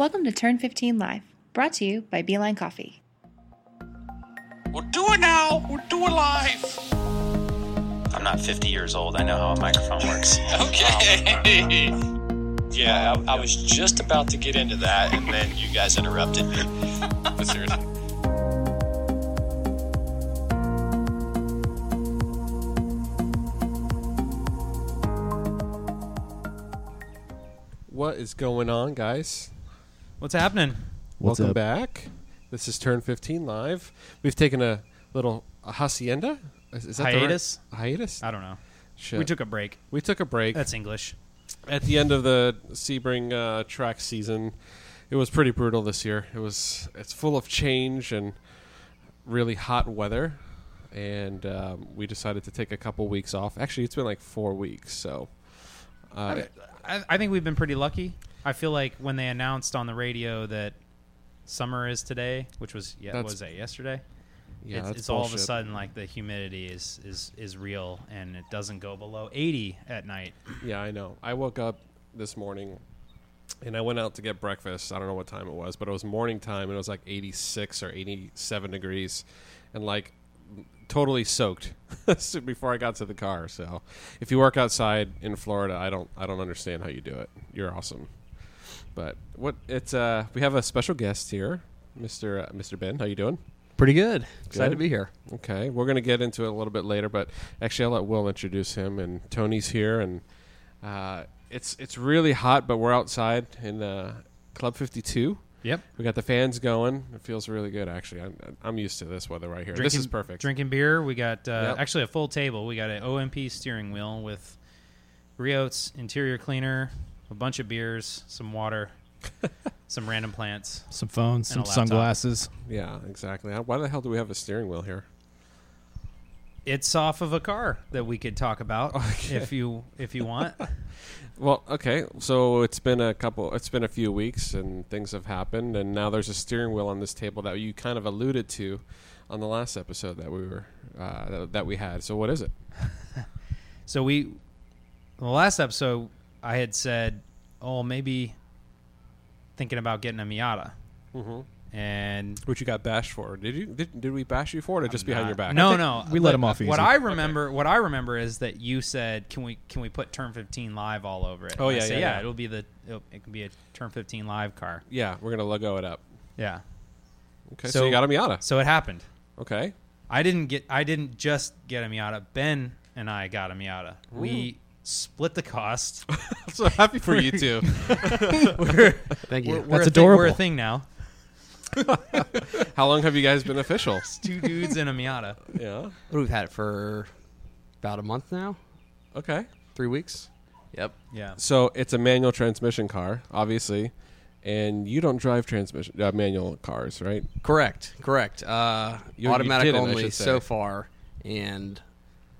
Welcome to Turn 15 Live, brought to you by Beeline Coffee. We'll do it now. We'll do it live. I'm not 50 years old. I know how a microphone works. Okay. Yeah, I, I was just about to get into that, and then you guys interrupted me. But seriously. What is going on, guys? What's happening? What's Welcome up? back. This is Turn 15 Live. We've taken a little a hacienda. Is, is that the right- Hiatus? hiatus? I don't know. Shit. We took a break. we took a break That's English. at the end of the Sebring uh, track season. It was pretty brutal this year. It was it's full of change and really hot weather, and um, we decided to take a couple weeks off. Actually, it's been like four weeks. So, uh, I, I think we've been pretty lucky. I feel like when they announced on the radio that summer is today, which was yeah, what That's- was that yesterday? yeah, it's, that's it's all of a bullshit. sudden like the humidity is is is real and it doesn't go below 80 at night. Yeah, I know. I woke up this morning and I went out to get breakfast. I don't know what time it was, but it was morning time and it was like 86 or 87 degrees and like totally soaked so before I got to the car. So, if you work outside in Florida, I don't I don't understand how you do it. You're awesome. But what it's uh we have a special guest here, Mr. Uh, Mr. Ben. How you doing? Pretty good. Excited Good. to be here. Okay, we're gonna get into it a little bit later, but actually, I'll let Will introduce him. And Tony's here, and uh, it's it's really hot, but we're outside in uh, Club Fifty Two. Yep. We got the fans going. It feels really good, actually. I'm, I'm used to this weather right here. this is perfect. Drinking beer. We got uh, Yep. actually a full table. We got an OMP steering wheel with Griot's interior cleaner, a bunch of beers, some water, some random plants. Some phones, some sunglasses. Yeah, exactly. Why the hell do we have a steering wheel here? It's off of a car that we could talk about Okay. if you if you want. Well, okay. So it's been a couple. It's been a few weeks, and things have happened, and now there's a steering wheel on this table that you kind of alluded to on the last episode that we were uh, that, that we had. So what is it? So we, the last episode, I had said, "Oh, maybe thinking about getting a Miata," Mm-hmm. and Which you got bashed for? Did you? Did, did we bash you for it, or just behind your back? No, no, we let But him off easy. What. I remember, what I remember is that you said, "Can we can we put Turn 15 Live all over it?" Oh, And I yeah, said, yeah, yeah. It'll be the it'll, it can be a Turn 15 Live car. Yeah, we're gonna logo it up. Yeah. Okay, so, So- you got a Miata. So it happened. Okay, I didn't get. I didn't just get a Miata. Ben and I got a Miata. We split the cost. I'm so happy for you too. we're, Thank you. we're, we're That's a thing, we're a adorable. thing now. How long have you guys been official? It's two dudes in a Miata. Yeah. We've had it for about a month now, Okay. three weeks. Yep. Yeah. So it's a manual transmission car, obviously, and you don't drive transmission uh, manual cars, right? Correct. Correct. Uh, You- you automatic didn't, only so far, and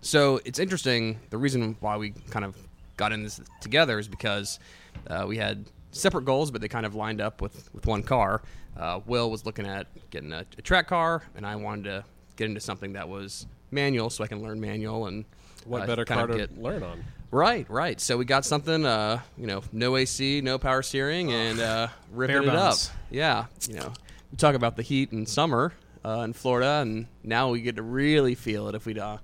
so it's interesting. The reason why we kind of got in this together is because uh, we had separate goals, but they kind of lined up with with one car. Uh, Will was looking at getting a, a track car, and I wanted to get into something that was manual, so I can learn manual and What uh, better kind car of to get learn on? Right, right. So we got something, uh, you know, no AC, no power steering, and uh, ripping it up. Yeah, you know, we talk about the heat in summer uh, in Florida, and now we get to really feel it if we uh,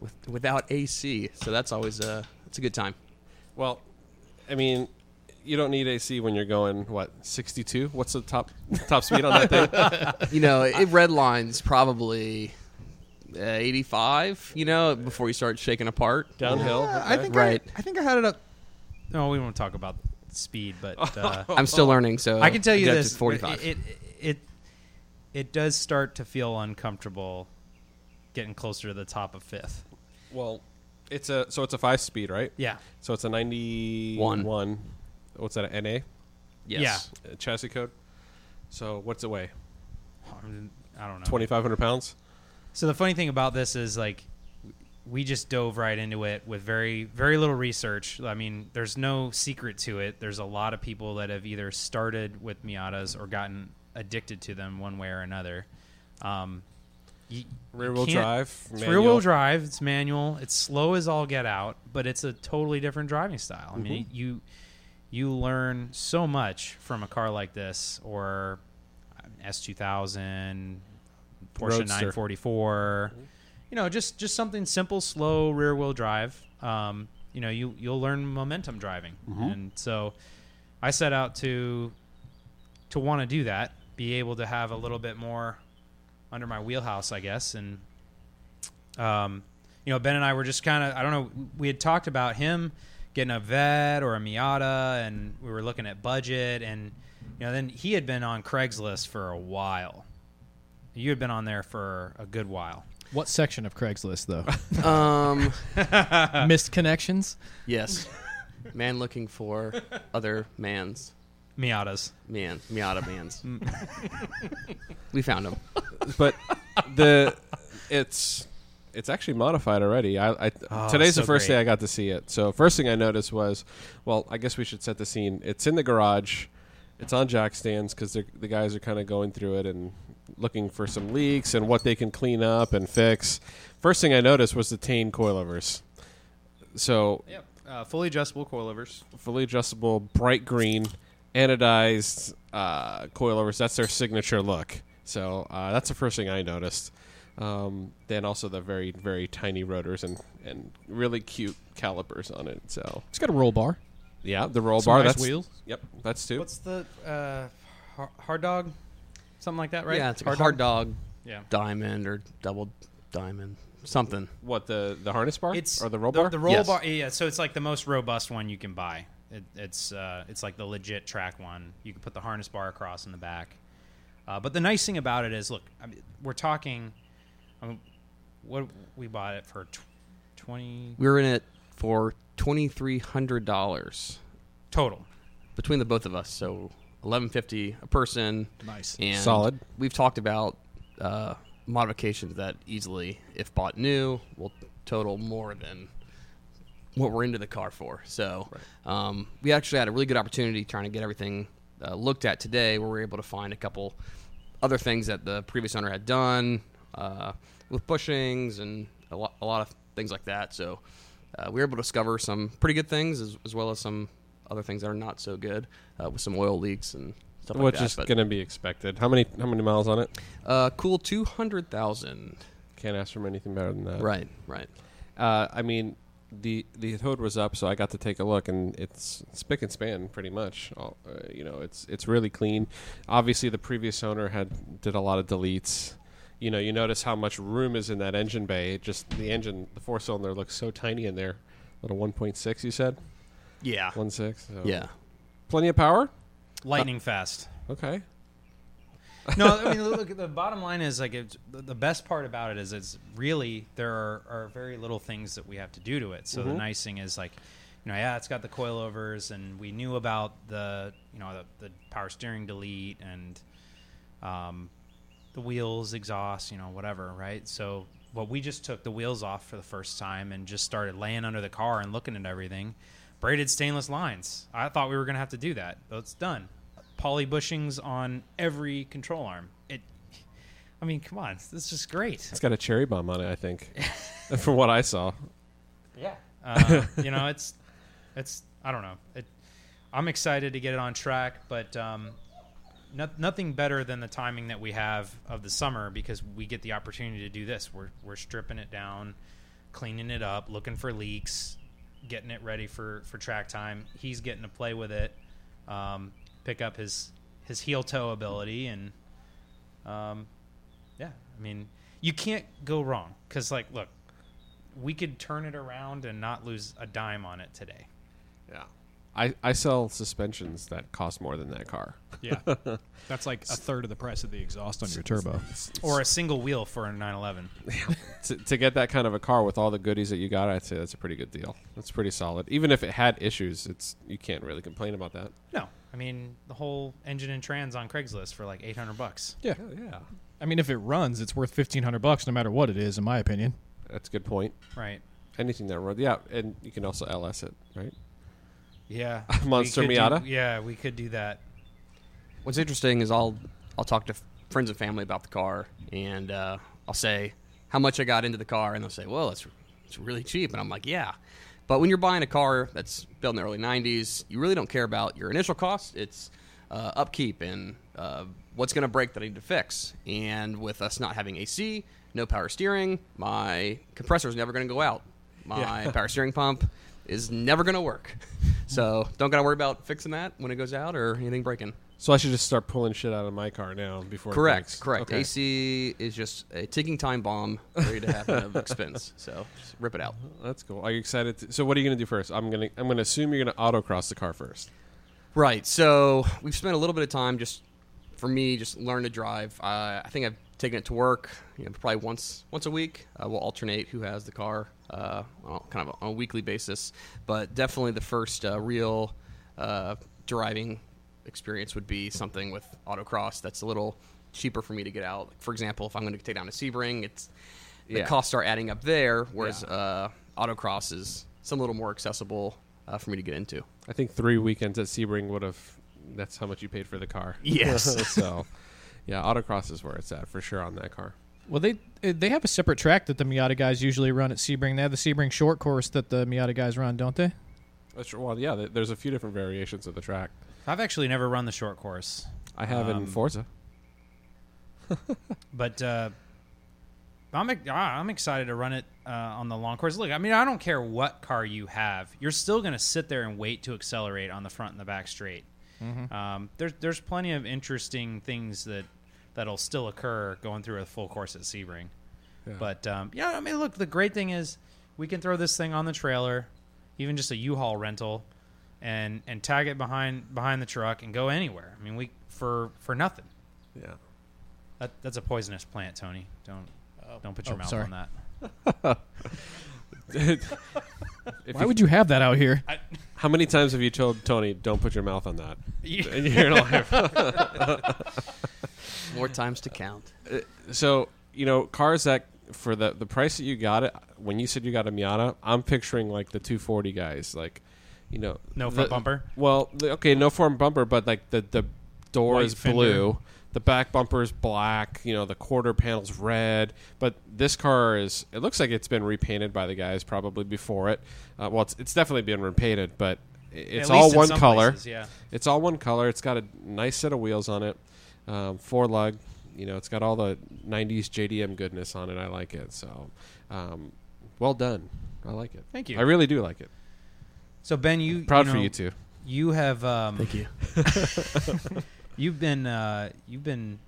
with, without AC. So that's always a it's a good time. Well, I mean, you don't need AC when you're going what 62. What's the top top speed on that thing? You know, it red lines probably uh, 85. You know, before you start shaking apart. Downhill. I think Right. I, I think I had it up. No, we won't talk about speed, but uh, I'm still learning, so I can tell you got this: 45. It, it it it does start to feel uncomfortable getting closer to the top of fifth. Well, it's a so it's a five speed, right? Yeah, So it's a ninety One. What's that? A NA yes. Uh, chassis code. So what's it weigh? I don't know. 2,500 pounds. So the funny thing about this is like we just dove right into it with very very little research. I mean, there's no secret to it. There's a lot of people that have either started with Miatas or gotten addicted to them one way or another. Um, you- Rear wheel drive. It's rear wheel drive. It's manual. It's slow as all get out, but it's a totally different driving style. I mean, Mm-hmm. you you learn so much from a car like this or S2000, Porsche 944. You know, just just something simple, slow rear wheel drive. Um, you know, you you'll learn momentum driving, and so I set out to to want to do that, be able to have a little bit more under my wheelhouse, I guess, and um, you know, Ben and I were just kind of I don't know. We had talked about him getting a vet or a Miata, and we were looking at budget, and you know, then he had been on Craigslist for a while. You had been on there for a good while. What section of Craigslist though? Um, Missed connections. yes, man looking for other man's Miatas. man, Miata man's. we found him. but the it's it's actually modified already. I, I Oh, today's so the first great. day I got to see it. So first thing I noticed was, well, I guess we should set the scene. It's in the garage. It's on jack stands because the guys are kind of going through it and looking for some leaks and what they can clean up and fix. First thing I noticed was the Tein coilovers. So Yep. Uh, fully adjustable coilovers. fully adjustable, bright green, anodized uh, coilovers. That's their signature look. So uh, that's the first thing I noticed. Um, then also the very very tiny rotors and and really cute calipers on it. So It's got a roll bar. yeah, the roll Some bar. nice that's wheels. Yep, that's two. What's the uh, har- hard dog? Something like that, right? Yeah, it's like a hard dog Yeah. diamond or double diamond something. what the the harness bar? It's or the roll the, bar? The roll Yes. bar. Yeah. So it's like the most robust one you can buy. It, it's uh, it's like the legit track one. You can put the harness bar across in the back. Uh, but the nice thing about it is, look, I mean, we're talking. I mean, what we bought it for tw- twenty We were in it for twenty three hundred dollars total. between the both of us. So eleven fifty a person. Nice. And Solid. We've talked about uh, modifications that easily, if bought new, will total more than what we're into the car for. So um, we actually had a really good opportunity trying to get everything uh, looked at today, where we were able to find a couple other things that the previous owner had done uh, with bushings and a lot, a lot of things like that. So uh, we were able to discover some pretty good things as, as well as some other things that are not so good uh, with some oil leaks and stuff like Which is going to be expected. How many how many miles on it? uh, cool, two hundred thousand. Can't ask for anything better than that. Right, right. Uh, I mean, the the hood was up, so I got to take a look, and it's spick and span pretty much. All, uh, you know, it's it's really clean. Obviously, the previous owner had did a lot of deletes. You know, you notice how much room is in that engine bay. It just the engine, the four cylinder looks so tiny in there. Little one point six, you said Yeah, one six. So yeah. plenty of power. Lightning fast. Okay, no, I mean, look. The bottom line is like it's, the best part about it is it's really there are, are very little things that we have to do to it. So the nice thing is like, you know, yeah, it's got the coilovers, and we knew about the you know the, the power steering delete and um, the wheels, exhaust, you know, whatever, right? So what we just took the wheels off for the first time and just started laying under the car and looking at everything. Braided stainless lines. I thought we were going to have to do that. But it's done. Poly bushings on every control arm. It. I mean, come on, this is just great. it's got a cherry bomb on it. I think, from what I saw. Yeah. Uh, you know, it's it's I don't know. It, I'm excited to get it on track, but um, no, nothing better than the timing that we have of the summer because we get the opportunity to do this. We're we're stripping it down, cleaning it up, looking for leaks, getting it ready for for track time. He's getting to play with it, um, pick up his his heel toe ability, and um, yeah, I mean, you can't go wrong because like, look, we could turn it around and not lose a dime on it today. Yeah, I I sell suspensions that cost more than that car. Yeah. That's like a third of the price of the exhaust on your turbo. Or a single wheel for a 911. to, to get that kind of a car with all the goodies that you got, I'd say that's a pretty good deal. That's pretty solid. Even if it had issues, it's you can't really complain about that. No, I mean the whole engine and trans on Craigslist for like 800 bucks. Yeah. yeah, I mean, if it runs, it's worth fifteen hundred bucks, no matter what it is, in my opinion. that's a good point. Right. Anything that runs, yeah, and you can also LS it, right? Yeah. Monster We could do- Miata? yeah, we could do that. What's interesting is I'll I'll talk to f- friends and family about the car, and uh, I'll say how much I got into the car, and they'll say, "Well, it's it's really cheap," and I'm like, "Yeah," But when you're buying a car that's built in the early '90s, you really don't care about your initial cost. It's uh, upkeep and uh, what's going to break that I need to fix. And with us not having AC, no power steering, my compressor is never going to go out. My power steering pump is never going to work. So don't got to worry about fixing that when it goes out or anything breaking. So I should just start pulling shit out of my car now before. Correct, correct. Okay. AC is just a ticking time bomb ready to happen of expense. So just rip it out. That's cool. Are you excited? To, so what are you going to do first? I'm gonna I'm gonna assume you're gonna autocross the car first. Right. So we've spent a little bit of time just for me, just learn to drive. Uh, I think I've taken it to work. You know, probably once once a week. Uh, we'll alternate who has the car, uh, on kind of on a weekly basis. But definitely the first uh, real uh, driving experience would be something with autocross. That's a little cheaper for me to get out. For example, if I'm going to take down a Sebring, it's the Yeah. costs are adding up there, whereas uh, autocross is some little more accessible uh, for me to get into. I think three weekends at Sebring would have. That's how much you paid for the car. Yes. so, yeah, autocross is where it's at for sure on that car. Well, they uh, they have a separate track that the Miata guys usually run at Sebring. They have the Sebring short course that the Miata guys run, don't they? That's true. Well, yeah, there's a few different variations of the track. I've actually never run the short course, I have in Um, Forza. but uh, I'm ah, I'm excited to run it uh, on the long course. Look, I mean, I don't care what car you have, you're still going to sit there and wait to accelerate on the front and the back straight. Um, there's there's plenty of interesting things that that'll still occur going through a full course at Sebring. Yeah. But um, yeah, I mean, look, the great thing is we can throw this thing on the trailer, even just a U-Haul rental, and and tag it behind behind the truck and go anywhere. I mean, we for for nothing. yeah. That, that's a poisonous plant, Tony. Don't oh. don't put your oh, mouth sorry. on that. If Why you- would you have that out here? How many times have you told Tony, "Don't put your mouth on that"? in your life. More times to count. Uh, so you know cars that for the the price that you got it when you said you got a Miata, I'm picturing like the 240 guys, like you know, No the- front bumper? Well, the, okay, no front bumper, but like the the door White is fender. blue, the back bumper is black, you know, the quarter panel's red, but this car is it looks like it's been repainted by the guys probably before it. Uh, well, it's it's definitely been repainted, but it's At all one color. places, yeah. It's all one color. It's got a nice set of wheels on it, um, four lug. You know, it's got all the '90s JDM goodness on it. I like it. So, um, well done. I like it. Thank you. I really do like it. So Ben, you Proud you for you too. You have um, Thank you. you've been uh, you've been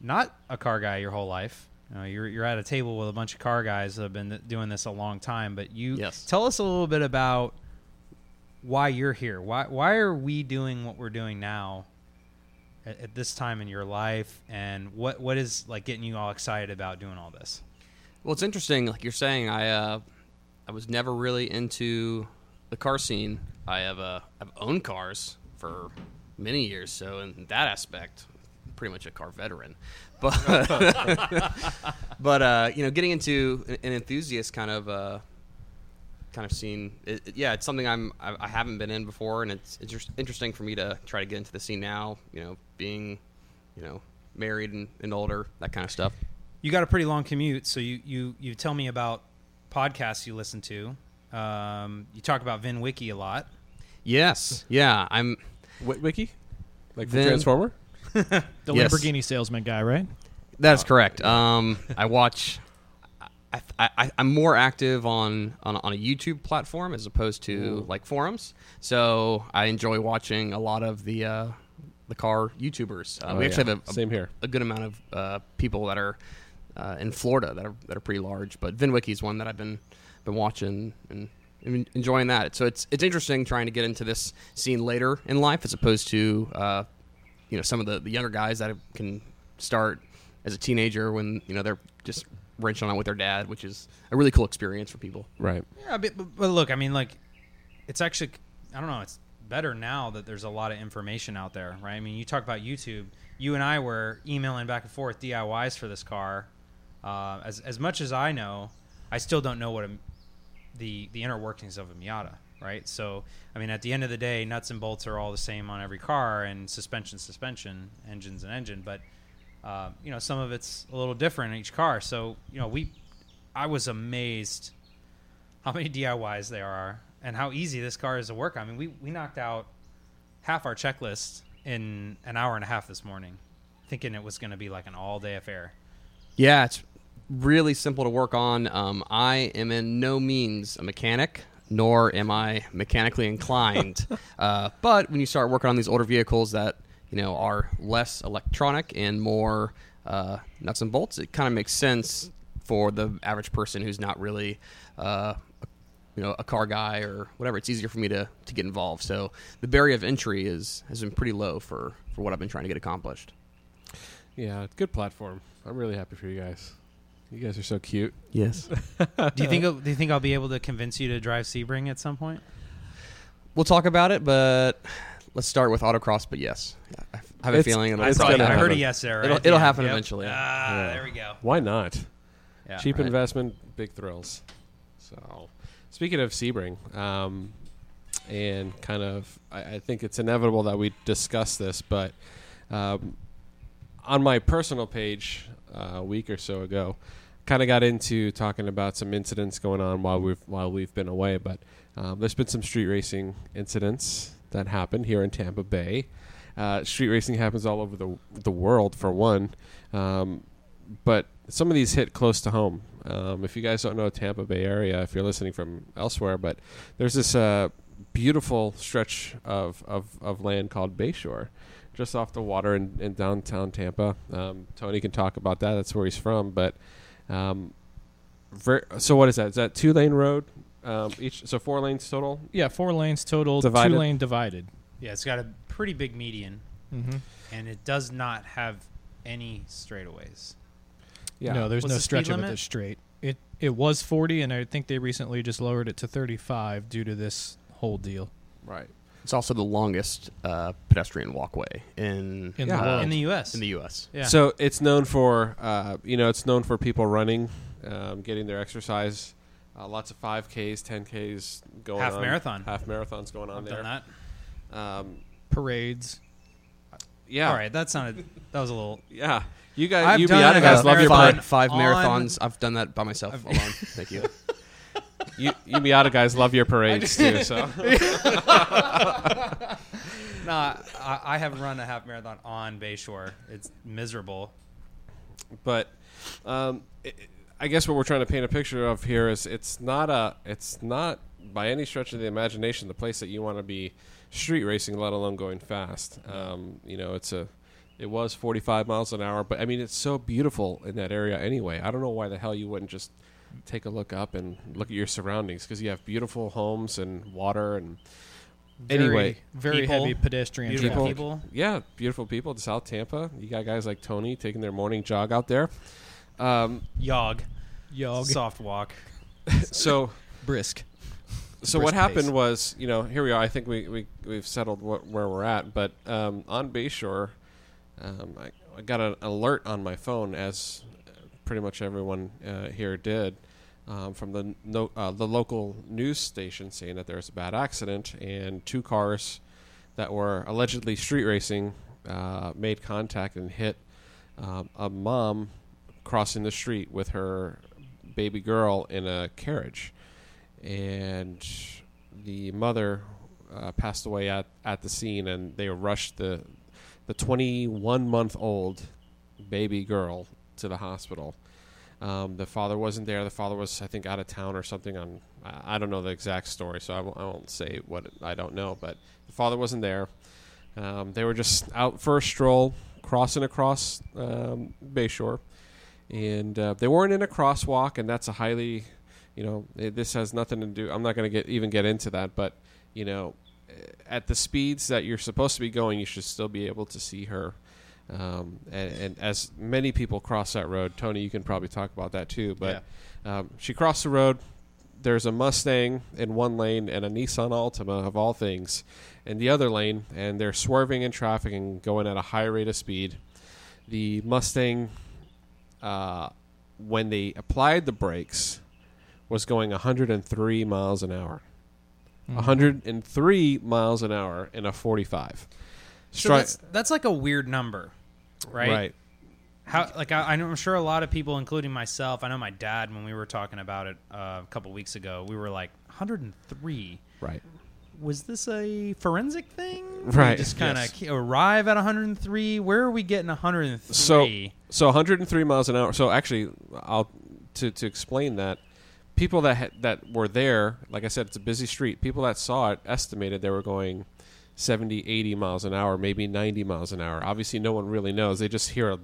not a car guy your whole life. You know, you're you're at a table with a bunch of car guys that have been doing this a long time. But you Yes. tell us a little bit about why you're here. Why why are we doing what we're doing now at, at this time in your life, and what what is like getting you all excited about doing all this? Well, it's interesting. Like you're saying, I uh, I was never really into the car scene. I have uh, I've owned cars for many years, so in that aspect, I'm pretty much a car veteran. But but uh, you know, getting into an, enthusiast kind of uh, kind of scene, it, yeah, it's something I'm I, haven't been in before, and it's it's interesting for me to try to get into the scene now. You know, being you know married and, and older, that kind of stuff. you got a pretty long commute, so you you you tell me about podcasts you listen to. Um, you talk about VinWiki a lot. Yes, yeah, I'm. Wit Wiki, like the Then- Transformer. The Yes. Lamborghini salesman guy, right? That's correct. Um, I watch. I, I, I'm more active on, on on a YouTube platform as opposed to like forums. So I enjoy watching a lot of the uh, the car YouTubers. Uh, Oh, we actually yeah. have a, a, Same here. a good amount of uh, people that are uh, in Florida that are that are pretty large. But VinWiki is one that I've been been watching and enjoying that. So it's it's interesting trying to get into this scene later in life as opposed to uh, you know some of the, the younger guys that can start as a teenager when you know they're just wrenching on with their dad, which is a really cool experience for people. Right. Yeah, but, but, but look, I mean, like, it's actually, I don't know, it's better now that there's a lot of information out there, right? I mean, you talk about YouTube. You and I were emailing back and forth DIYs for this car. Uh, as as much as I know, I still don't know what a, the the inner workings of a Miata, right? So, I mean, at the end of the day, nuts and bolts are all the same on every car, and suspension, suspension, engines, and engine. But uh, you know, some of it's a little different in each car. So, you know, we, I was amazed how many DIYs there are and how easy this car is to work on. I mean, we, we knocked out half our checklist in an hour and a half this morning, thinking it was going to be like an all day affair. Yeah, it's really simple to work on. Um, I am in no means a mechanic, nor am I mechanically inclined. uh, but when you start working on these older vehicles that you know are less electronic and more uh, nuts and bolts, it kind of makes sense for the average person who's not really. Uh, you know, a car guy or whatever. It's easier for me to, to get involved. So the barrier of entry is has been pretty low for, for what I've been trying to get accomplished. Yeah, good platform. I'm really happy for you guys. You guys are so cute. Yes. Do you think do you think I'll be able to convince you to drive Sebring at some point? We'll talk about it, but let's start with autocross. But yes, I have a It's- feeling it'll, it's I, probably gonna I heard a happen. yes there. right It'll- it'll end. happen Yep. eventually. Ah, Yeah. there we go. Why not? Yeah. Cheap right. investment, big thrills. So, speaking of Sebring, um, and kind of, I, I think it's inevitable that we discuss this, but um, on my personal page a week or so ago, kind of got into talking about some incidents going on while we've while we've been away. But um, there's been some street racing incidents that happened here in Tampa Bay. Uh, street racing happens all over the the world, for one. Um, but some of these hit close to home. Um, if you guys don't know Tampa Bay area, if you're listening from elsewhere, but there's this uh, beautiful stretch of, of, of land called Bayshore, just off the water in, in downtown Tampa. Um, Tony can talk about that. That's where he's from. But um, ver- so what is that? Is that two lane road? Um, each so four lanes total. Yeah, four lanes total, Divided. two lane divided. Yeah, it's got a pretty big median, Mm-hmm. and it does not have any straightaways. Yeah. No, there's What's no the stretch speed of it that's straight. It it was 40, and I think they recently just lowered it to 35 due to this whole deal. right. It's also the longest uh, pedestrian walkway in In Yeah. the world. In the U.S. in the U.S. yeah. So it's known for, uh, you know, it's known for people running, um, getting their exercise. Uh, lots of 5Ks, 10Ks going Half on. marathon. Half marathons going on I've there. done that. Um, Parades. yeah. All right, that sounded that was a little. Yeah. You guys, I've you done Miata a guys love your marathon. five, five on- marathons. I've done that by myself alone. Thank you. You, you Miata guys love your parades too. So No, I, I have run a half marathon on Bayshore. It's miserable. but um, it, I guess what we're trying to paint a picture of here is it's not a it's not by any stretch of the imagination the place that you want to be street racing, let alone going fast. Um, you know, it's a it was 45 miles an hour, but I mean it's so beautiful in that area anyway. I don't know why the hell you wouldn't just take a look up and look at your surroundings because you have beautiful homes and water and Very, anyway. very People, heavy pedestrian Beautiful people. yeah, beautiful people in South Tampa. You got guys like Tony taking their morning jog out there. Um, Yog. Yog. Soft walk. so Brisk. so what happened pace. was, you know, here we are. I think we, we we've settled what, where we're at. But um, on Bayshore, um, I, I got an alert on my phone, as pretty much everyone uh, here did, um, from the no, uh, the local news station saying that there was a bad accident and two cars that were allegedly street racing uh, made contact and hit um, a mom crossing the street with her baby girl in a carriage. And the mother uh, passed away at, at the scene, and they rushed the the 21 month old baby girl to the hospital. Um, the father wasn't there. The father was, I think, out of town or something. On I I don't know the exact story, so I won't, say what I don't know. But the father wasn't there. Um, they were just out for a stroll, crossing across um, Bayshore, and uh, they weren't in a crosswalk, and that's a highly you know it, this has nothing to do i'm not going to get even get into that but you know at the speeds that you're supposed to be going you should still be able to see her um, and, and as many people cross that road tony you can probably talk about that too but um, she crossed the road there's a mustang in one lane and a nissan altima of all things in the other lane and they're swerving in traffic and going at a high rate of speed the mustang uh, when they applied the brakes was going 103 miles an hour. Mm-hmm. 103 miles an hour in a 45. So that's that's like a weird number, right? Right. How like I, I'm sure a lot of people, including myself, I know my dad when we were talking about it uh, a couple weeks ago, we were like 103. Right. Was this a forensic thing? Right, We just kind of yes. arrive at 103. Where are we getting 103? So so 103 miles an hour. So actually, I'll to to explain that people that ha- that were there, like I said, it's a busy street. People that saw it estimated they were going 70, 80 miles an hour, maybe 90 miles an hour. Obviously, no one really knows. They just hear a,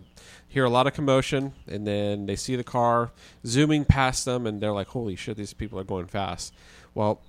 hear a lot of commotion, and then they see the car zooming past them, and they're like, "Holy shit, these people are going fast." Well,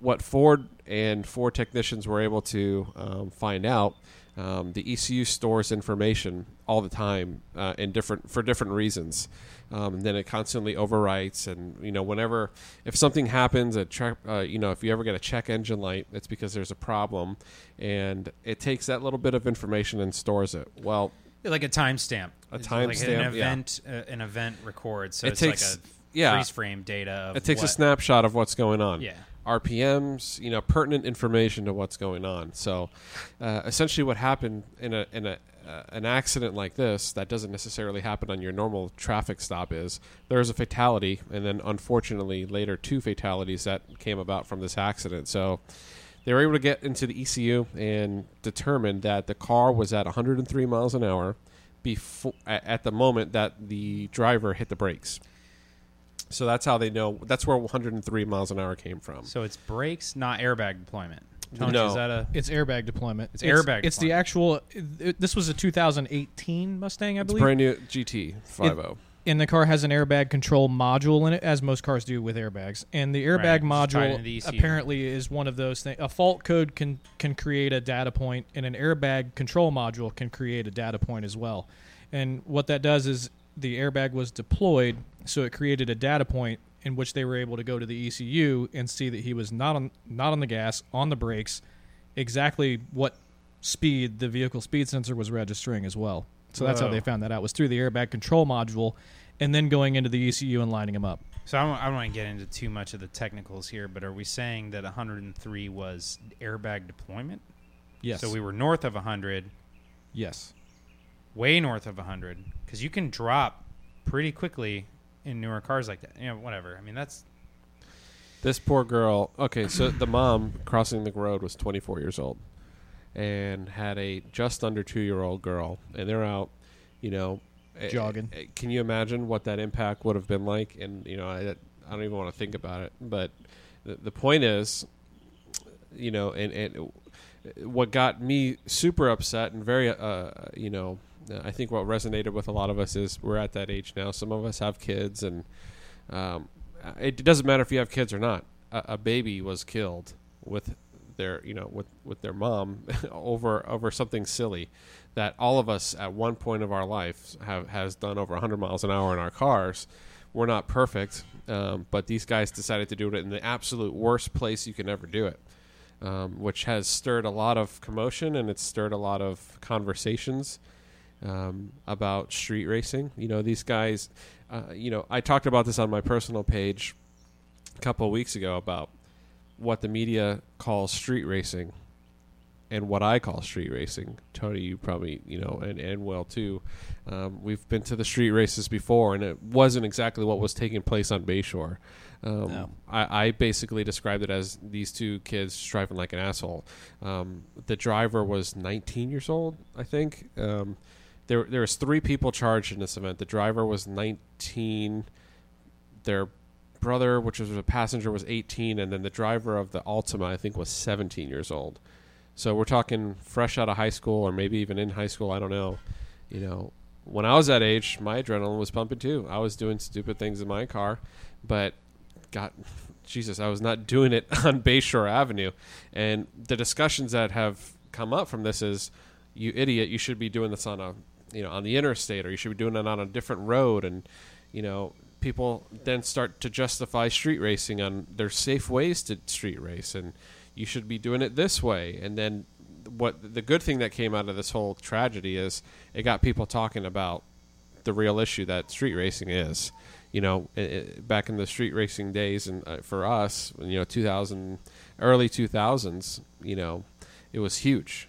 what Ford and Ford technicians were able to um, find out, um, the ECU stores information all the time uh, in different for different reasons. Um, and then it constantly overwrites, and you know whenever if something happens, a check, uh, you know if you ever get a check engine light, it's because there's a problem, and it takes that little bit of information and stores it. Well, like a timestamp. A It's like timestamp, An yeah. event. Uh, an event records. So It it's takes- like a yeah. freeze frame data. Of it takes a snapshot of what's going on. Yeah. RPMs, you know, pertinent information to what's going on. So, uh, essentially, what happened in a in a uh, an accident like this that doesn't necessarily happen on your normal traffic stop is there's a fatality, and then unfortunately later two fatalities that came about from this accident. So. They were able to get into the ECU and determine that the car was at 103 miles an hour before at the moment that the driver hit the brakes. So that's how they know. That's where 103 miles an hour came from. So it's brakes, not airbag deployment. Tony, No. Is that a It's airbag deployment. It's airbag It's the deployment. actual. It, this was a 2018 Mustang, I It's believe. brand new GT 50. and the car has an airbag control module in it, as most cars do with airbags. And the airbag Right, just tied module into the ECU. apparently is one of those things. A fault code can can create a data point, and an airbag control module can create a data point as well. And what that does is the airbag was deployed, so it created a data point in which they were able to go to the ECU and see that he was not on not on the gas, on the brakes, exactly what speed the vehicle speed sensor was registering as well. So that's how they found that out was through the airbag control module, and then going into the ECU and lining them up. So I don't, I don't want to get into too much of the technicals here, but are we saying that 103 was airbag deployment? Yes. So we were north of 100, yes. way north of 100, because you can drop pretty quickly in newer cars like that. You know, whatever. I mean, that's This poor girl. Okay, so the mom crossing the road was 24 years old and had a just under two year old girl, and they're out, you know, eh, Jogging. eh, Can you imagine what that impact would have been like? And you know, I, I don't even want to think about it. But the, the point is, you know, and, and what got me super upset and very, uh, you know, I think what resonated with a lot of us is we're at that age now. Some of us have kids, and um, it doesn't matter if you have kids or not. A, a baby was killed with their, you know, with with their mom over over something silly that all of us at one point of our life have has done over 100 miles an hour in our cars. We're not perfect, um, but these guys decided to do it in the absolute worst place you can ever do it um, which has stirred a lot of commotion and it's stirred a lot of conversations um, about street racing. You know, these guys, uh, you know, I talked about this on my personal page a couple of weeks ago about what the media calls street racing and what I call street racing. Tony, you probably, you know, and, and Will too. Um, we've been to the street races before, and it wasn't exactly what was taking place on Bayshore. Um, No. I, I basically described it as these two kids driving like an asshole. Um, the driver was 19 years old, I think. Um, there, there was three people charged in this event. The driver was 19. Their brother, which was a passenger, was 18, and then the driver of the Altima, I think, was 17 years old. So we're talking fresh out of high school, or maybe even in high school. I don't know. You know, when I was that age, my adrenaline was pumping too. I was doing stupid things in my car, but got Jesus, I was not doing it on Bayshore Avenue. And the discussions that have come up from this is, you idiot, you should be doing this on a, you know, on the interstate, or you should be doing it on a different road. And you know, people then start to justify street racing on their safe ways to street race, and you should be doing it this way. And then what the good thing that came out of this whole tragedy is it got people talking about the real issue that street racing is. You know, i i back in the street racing days, and uh, for us, you know, 2000, early 2000s, you know, it was huge.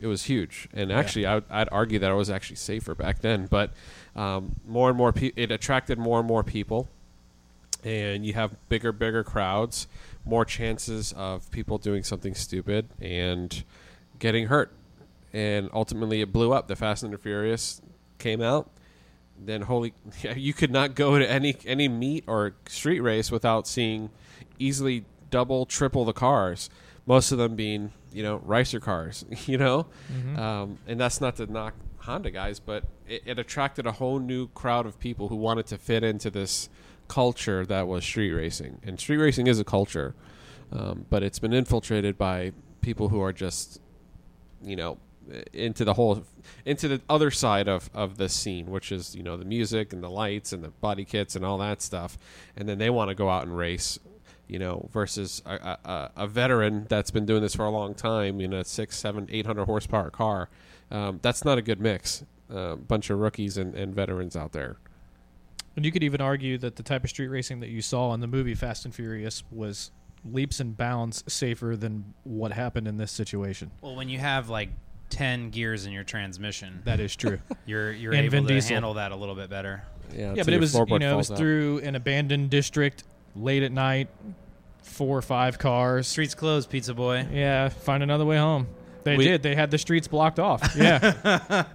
it was huge. And actually, I would, I'd argue that it was actually safer back then. But um, more and more, pe- it attracted more and more people, and you have bigger, bigger crowds, more chances of people doing something stupid and getting hurt. And ultimately, it blew up. The Fast and the Furious came out. Then holy, you could not go to any any meet or street race without seeing easily double, triple the cars. Most of them being you know ricer cars, you know, um, and that's not to knock Honda guys, but it, it attracted a whole new crowd of people who wanted to fit into this culture that was street racing. And street racing is a culture, um, but it's been infiltrated by people who are just you know into the whole into the other side of of the scene which is you know the music and the lights and the body kits and all that stuff. And then they want to go out and race you know versus a, a, a- a veteran that's been doing this for a long time in a six seven eight hundred horsepower car. Um, that's not a good mix a bunch of rookies and, and veterans out there. And you could even argue that the type of street racing that you saw in the movie Fast and Furious was leaps and bounds safer than what happened in this situation. Well, when you have like ten gears in your transmission, That is true. you're you're And able Vin to Diesel. handle that a little bit better. yeah, yeah, but it was you know it was out. through an abandoned district late at night, four or five cars. Streets closed, pizza boy. Yeah, find another way home. They We- did. They had the streets blocked off. Yeah,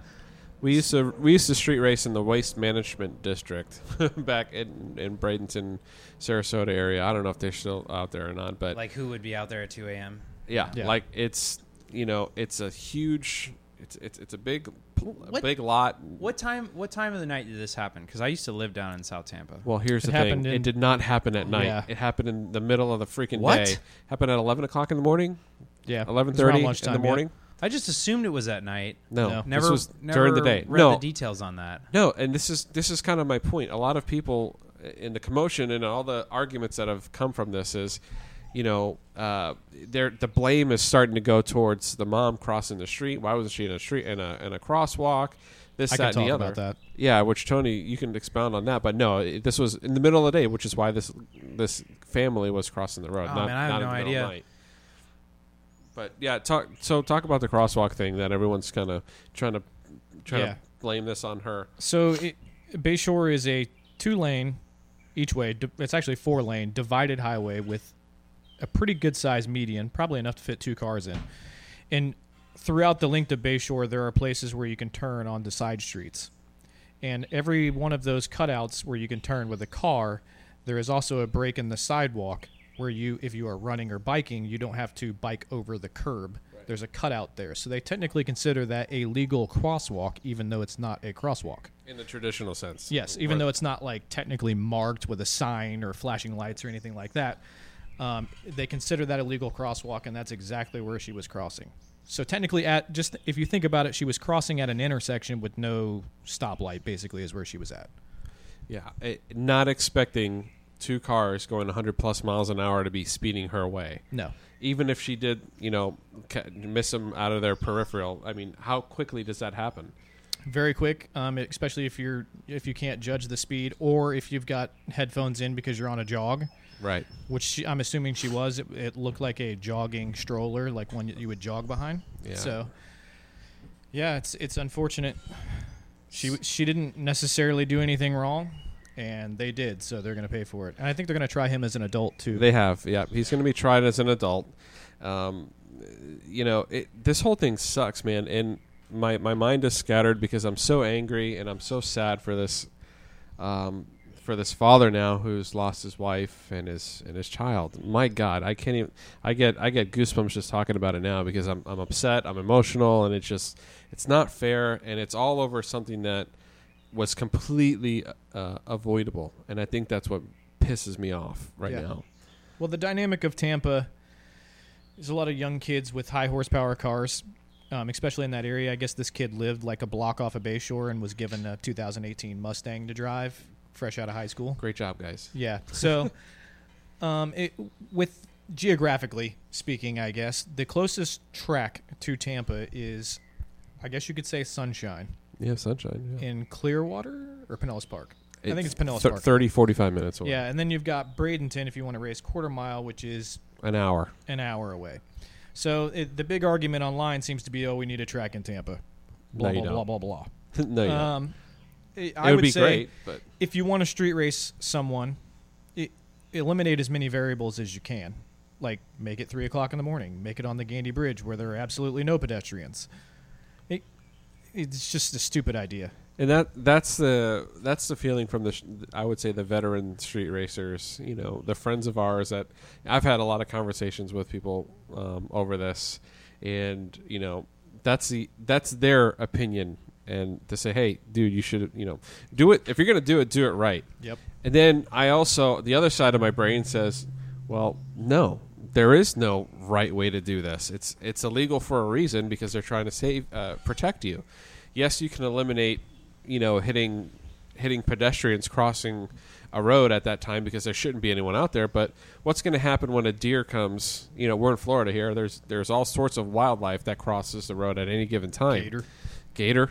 We used to we used to street race in the waste management district back in in Bradenton, Sarasota area. I don't know if they're still out there or not, but Like who would be out there at two a.m. yeah, Yeah. like it's you know it's a huge it's it's it's a big What- big lot. What time? What time of the night did this happen? Because I used to live down in South Tampa. Well, here's It the thing: in- it did not happen at night. Yeah. It happened in the middle of the freaking What? day. Happened at eleven o'clock in the morning, yeah. eleven It was around thirty in lunchtime, the yeah. morning. I just assumed it was at night. No, No. this Never, was never during the day. Read no, the details on that. No, and this is this is kind of my point. A lot of people uh, in the commotion and all the arguments that have come from this is, you know, uh, there the blame is starting to go towards the mom crossing the street. Why wasn't she in a street in a in a crosswalk? This, I that, can and the other. about that. Yeah, which Tony, you can expound on that. But no, it, this was in the middle of the day, which is why this this family was crossing the road. Oh, not, man, I have not no in the middle of idea. But yeah, talk. So talk about the crosswalk thing that everyone's kind of trying to trying Yeah. to blame this on her. So it, Bayshore is a two lane each way. It's actually four lane divided highway with a pretty good sized median, probably enough to fit two cars in. And throughout the length of Bayshore, there are places where you can turn onto side streets. And every one of those cutouts where you can turn with a car, there is also a break in the sidewalk where you, if you are running or biking, you don't have to bike over the curb. There's a cutout there. So they technically consider that a legal crosswalk, even though it's not a crosswalk. In the traditional sense. Yes, even though it's not like technically marked with a sign or flashing lights or anything like that, um, they consider that a legal crosswalk, and that's exactly where she was crossing. So technically, at just if you think about it, she was crossing at an intersection with no stoplight. Basically, is where she was at. Yeah, eh, not expecting two cars going 100 plus miles an hour to be speeding her way. No, Even if she did, you know, miss them out of their peripheral. I mean, how quickly does that happen? very quick. Um, especially if you're if you can't judge the speed, or if you've got headphones in because you're on a jog, Right. which she, I'm assuming she was. It, it looked like a jogging stroller, like one you would jog behind. Yeah. So, yeah, it's it's unfortunate. She she didn't necessarily do anything wrong, and they did, so they're going to pay for it. And I think they're going to try him as an adult too. They have, yeah. He's going to be tried as an adult. Um, you know, it, this whole thing sucks, man. And my my mind is scattered because I'm so angry and I'm so sad for this, um, for this father now who's lost his wife and his and his child. My God, I can't even. I get I get goosebumps just talking about it now because I'm I'm upset. I'm emotional, and it's just it's not fair, and it's all over something that was completely uh, avoidable, and I think that's what pisses me off right Yeah. now. Well, the dynamic of Tampa is a lot of young kids with high horsepower cars, um, especially in that area. I guess this kid lived like a block off of Bayshore and was given a 2018 Mustang to drive, fresh out of high school. Great job, guys. Yeah. So, um, it, with geographically speaking, I guess the closest track to Tampa is, I guess you could say Sunshine Yeah, sunshine. Yeah. in Clearwater or Pinellas Park. I think it's Pinellas thir- Park. 30, 45 minutes away. Yeah, and then you've got Bradenton if you want to race quarter mile, which is An hour. an hour away. So it, the big argument online seems to be, oh, we need a track in Tampa. Blah No, you blah blah don't. blah blah. no, you don't. Um, I it I would be say great, but if you want to street race someone, i eliminate as many variables as you can. Like make it three o'clock in the morning. Make it on the Gandy Bridge where there are absolutely no pedestrians. It, it's just a stupid idea. And that that's the that's the feeling from the sh- I would say the veteran street racers. You know, the friends of ours that I've had a lot of conversations with people um, over this, and you know that's the that's their opinion, and to say, hey, dude, you should you know do it if you're gonna do it, do it right. Yep. And then I also the other side of my brain says, well, no, there is no right way to do this. It's it's illegal for a reason because they're trying to save uh, protect you. Yes, you can eliminate, you know, hitting hitting pedestrians crossing a road at that time because there shouldn't be anyone out there. But what's going to happen when a deer comes? You know, we're in Florida here. There's there's all sorts of wildlife that crosses the road at any given time. Gator. Gator.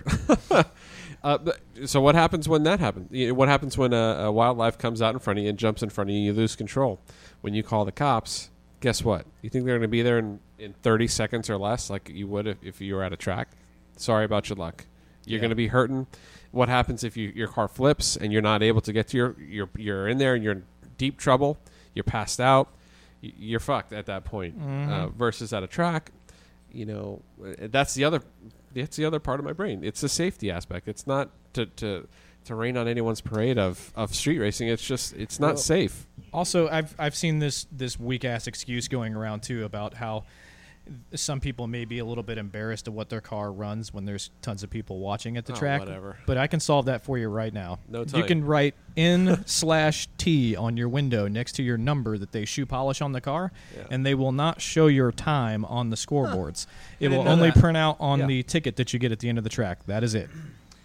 uh, but, so what happens when that happens? You know, What happens when a, a wildlife comes out in front of you and jumps in front of you? You lose control. When you call the cops, guess what? You think they're going to be there in, in 30 seconds or less, like you would if, if you were at a track? Sorry about your luck. You're Yeah. going to be hurting. What happens if you, your car flips and you're not able to get to your you're you're in there and you're in deep trouble? You're passed out. You're fucked at that point. Uh, versus at a track, you know, uh, that's the other that's the other part of my brain. It's the safety aspect. It's not to to to rain on anyone's parade of, of street racing. It's just it's not Well- safe. Also, I've I've seen this this weak ass excuse going around too about how some people may be a little bit embarrassed of what their car runs when there's tons of people watching at the Oh, track. whatever. But I can solve that for you right now. No time. You can write N slash T on your window next to your number that they shoe polish on the car, Yeah. and they will not show your time on the scoreboards. It will only that. print out on Yeah. the ticket that you get at the end of the track. That is it.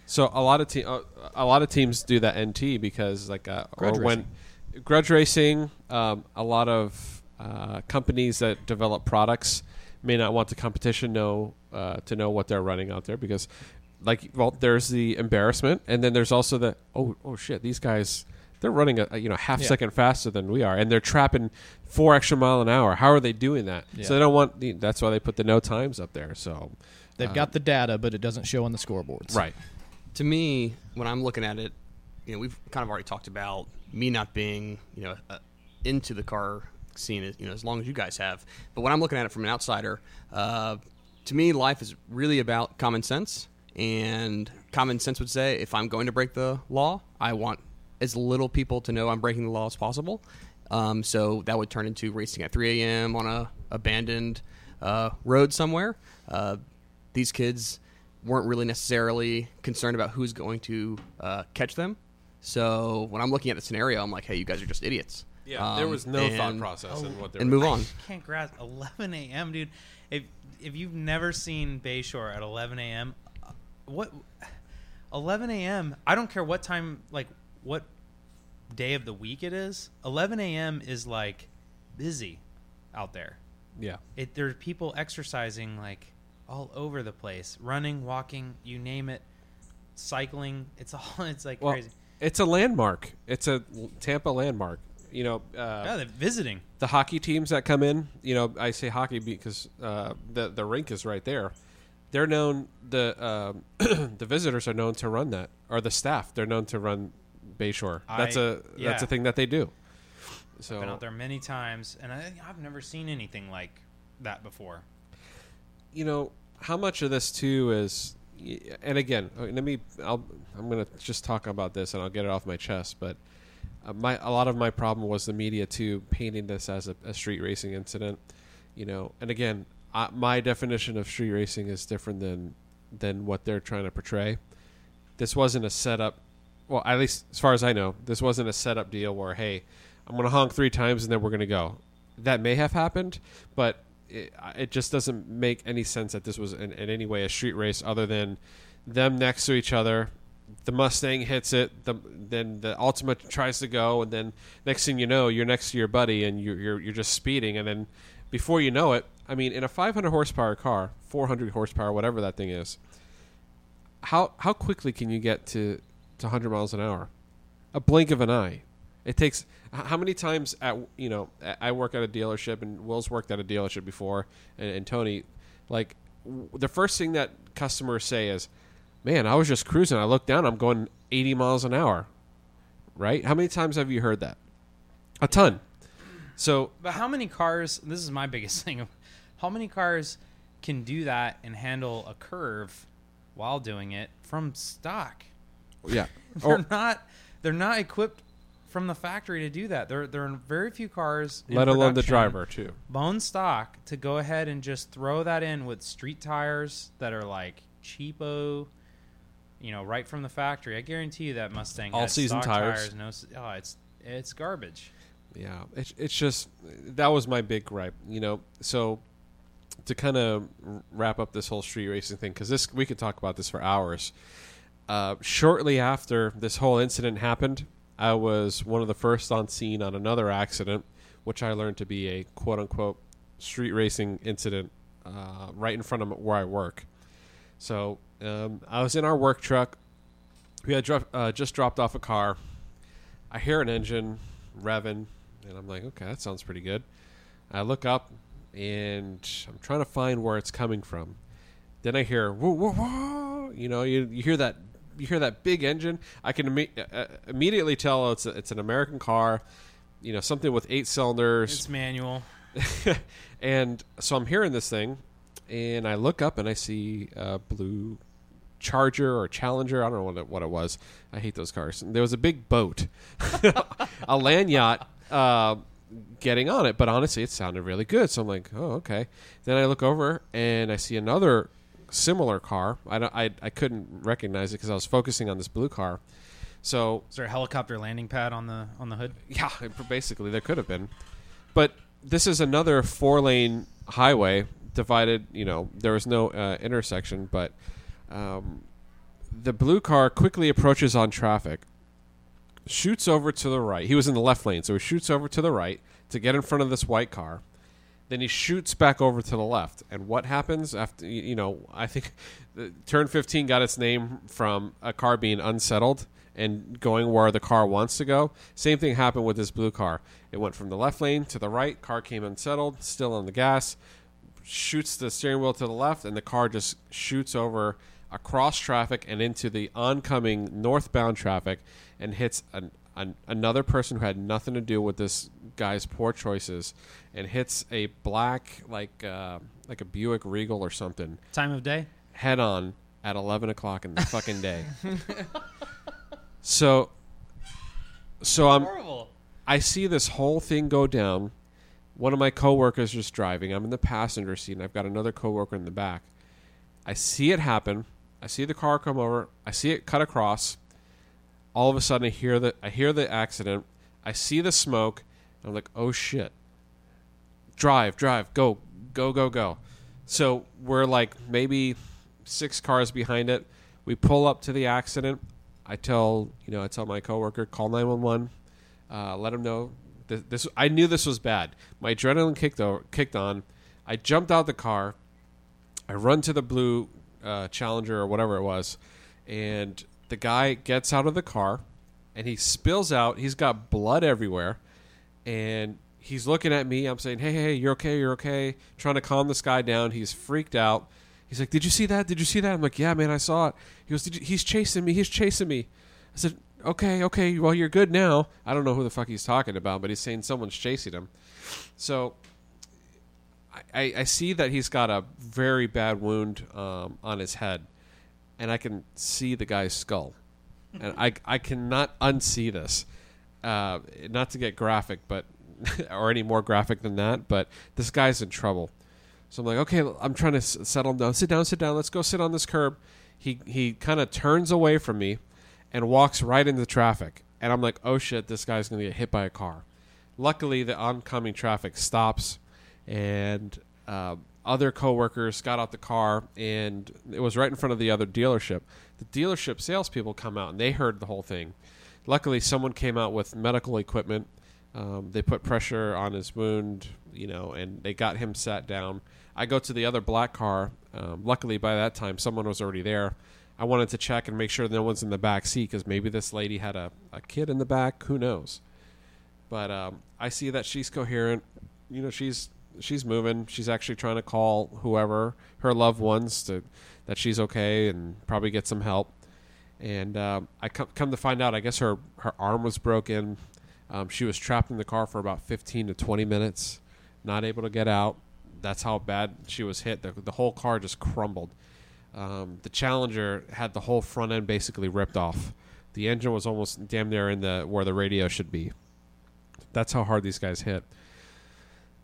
So a lot of te- uh, a lot of teams do that NT because like uh, Grudge or when grudge racing, um, a lot of uh, companies that develop products may not want the competition know uh, to know what they're running out there because like well there's the embarrassment and then there's also the oh oh shit these guys they're running a, a, you know half Yeah. second faster than we are and they're trapping four extra mile an hour how are they doing that Yeah. so they don't want the, that's why they put the no times up there so They've uh, got the data, but it doesn't show on the scoreboards. right to me, when I'm looking at it, you know, we've kind of already talked about me not being, you know, uh, into the car scene, it, you know, as long as you guys have. But when I'm looking at it from an outsider, uh, to me, life is really about common sense. And common sense would say, if I'm going to break the law, I want as little people to know I'm breaking the law as possible. Um, so that would turn into racing at 3 a.m. on a abandoned uh, road somewhere. Uh, these kids weren't really necessarily concerned about who's going to uh, catch them. So when I'm looking at the scenario, I'm like, hey, you guys are just idiots. Yeah there Um, was no thought and- process in what they and were move on. can't grasp 11 a.m., dude. If if you've never seen Bayshore at 11 a.m., uh, what 11 a.m. I don't care what time, like what day of the week it is. 11 a.m. is like busy out there. yeah It there's people exercising like all over the place, running, walking, you name it, cycling. It's all it's like Well, crazy. it's a landmark. It's a Tampa landmark. You know, uh, Yeah, they're visiting. the hockey teams that come in. You know, I say hockey because uh, the the rink is right there. They're known the um the visitors are known to run that, or the staff. They're known to run Bayshore. That's I- a yeah. that's a thing that they do. So Been out there many times, and I, I've never seen anything like that before. you know how much of this too is and again uh, let me I'll, i'm going to just talk about this and i'll get it off my chest but uh, my a lot of my problem was the media too painting this as a, a street racing incident you know? And again I, my definition of street racing is different than than what they're trying to portray. This wasn't a setup well at least as far as i know this wasn't a setup deal where hey i'm going to honk three times and then we're going to go. That may have happened but it, it just doesn't make any sense that this was in, in any way a street race other than them next to each other the mustang hits it the, then the ultimate tries to go and then next thing you know you're next to your buddy and you're, you're, you're just speeding and then before you know it i mean in a 500 horsepower car 400 horsepower whatever that thing is how how quickly can you get to to 100 miles an hour? A blink of an eye. It takes how many times at you know I- work at a dealership and Will's worked at a dealership before and, and Tony, like the first thing that customers say is, "Man, I was just cruising. I looked down. I'm going 80 miles an hour." Right? How many times have you heard that? A ton. So But how many cars? This is my biggest thing. How many cars can do that and handle a curve while doing it from stock? yeah. Oh. They're Or, not. They're not equipped from the factory to do that. There, there are very few cars. let alone the driver too. Bone stock to go ahead and just throw that in with street tires that are like cheapo. You know, right from the factory. I guarantee you that Mustang All has season stock tires. No, oh, it's it's garbage. Yeah, it's it's just that was my big gripe, you know. So to kind of wrap up this whole street racing thing, because this we could talk about this for hours. Uh, shortly after this whole incident happened, I was one of the first on scene on another accident, which I learned to be a quote unquote street racing incident uh, right in front of where I work. So um, I was in our work truck. We had dro- uh, just dropped off a car. I hear an engine revving, and I'm like, okay, that sounds pretty good. I look up, and I'm trying to find where it's coming from. Then I hear whoa, whoa, whoa. You know, you, you hear that you hear that big engine. I can imme- uh, immediately tell it's a, it's an American car. You know, something with eight cylinders It's manual. and so I'm hearing this thing, and I look up and I see a blue Charger or Challenger. I don't know what it, what it was. I hate those cars. There was a big boat, a land yacht, uh, getting on it. But honestly, it sounded really good. So I'm like, oh, okay. Then I look over and I see another similar car. I don't, I, I couldn't recognize it because I was focusing on this blue car. So Is there a helicopter landing pad on the on the hood? yeah, basically there could have been, but this is another four lane highway divided. You know, there was no uh, intersection, but um, the blue car quickly approaches on traffic, shoots over to the right. He was in the left lane, so he shoots over to the right to get in front of this white car. Then he shoots back over to the left, and what happens after? You know, I think turn 15 got its name from a car being unsettled and going where the car wants to go. Same thing happened with this blue car. It went from the left lane to the right. Car came unsettled, still on the gas, shoots the steering wheel to the left, and the car just shoots over across traffic and into the oncoming northbound traffic and hits an, an, another person who had nothing to do with this guy's poor choices and hits a black like uh, like a Buick Regal or something Time of day? head on at 11 o'clock in the fucking day. so, so I'm, Horrible. I see this whole thing go down. One of my coworkers is driving. I'm in the passenger seat, and I've got another coworker in the back. I see it happen. I see the car come over. I see it cut across. All of a sudden, I hear the I hear the accident. I see the smoke. And I'm like, oh shit! Drive, drive, go, go, go, go. So we're like maybe six cars behind it. We pull up to the accident. I tell you know I tell my coworker call nine one one. Uh, let him know this, this. I knew this was bad. My adrenaline kicked over, kicked on. I jumped out the car. I run to the blue uh, Challenger or whatever it was, and the guy gets out of the car, and he spills out. He's got blood everywhere, and he's looking at me. I'm saying, "Hey, hey, you're okay, you're okay." Trying to calm this guy down. He's freaked out. He's like, "Did you see that? Did you see that?" I'm like, "Yeah, man, I saw it." He goes, "He's chasing me. He's chasing me." I said, "Okay, okay. Well, you're good now." I don't know who the fuck he's talking about, but he's saying someone's chasing him. So I, I see that he's got a very bad wound um, on his head, and I can see the guy's skull, and I I cannot unsee this. Uh, not to get graphic, but or any more graphic than that, but this guy's in trouble. So I'm like, okay, I'm trying to s- settle him down. Sit down, sit down. Let's go sit on this curb. He he kind of turns away from me, and walks right into traffic. And I'm like, oh shit, this guy's gonna get hit by a car. Luckily, the oncoming traffic stops, and uh, other coworkers got out the car, and it was right in front of the other dealership. The dealership salespeople come out, and they heard the whole thing. Luckily, someone came out with medical equipment. Um, they put pressure on his wound, you know, and they got him sat down. I go to the other black car. Um, luckily, by that time, someone was already there. I wanted to check and make sure no one's in the back seat because maybe this lady had a, a kid in the back. Who knows? But um, I see that she's coherent. You know, she's she's moving. She's actually trying to call whoever her loved ones to that she's okay and probably get some help. And um, I come come to find out, I guess her her arm was broken. Um, she was trapped in the car for about 15 to 20 minutes, not able to get out. That's how bad she was hit. The, the whole car just crumbled. Um, the Challenger had the whole front end basically ripped off. The engine was almost damn near in the where the radio should be. That's how hard these guys hit.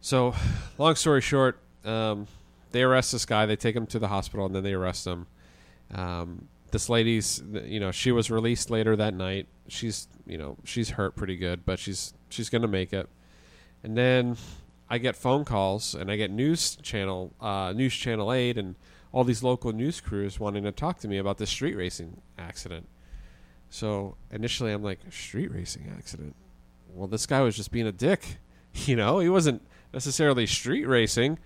So, long story short, um, they arrest this guy. They take him to the hospital, and then they arrest him. Um, this lady's, you know, she was released later that night. She's, you know, she's hurt pretty good, but she's she's gonna make it. And then I get phone calls, and I get news channel, uh, news channel eight, and all these local news crews wanting to talk to me about this street racing accident. So initially, I'm like, street racing accident. Well, this guy was just being a dick. You know, he wasn't necessarily street racing,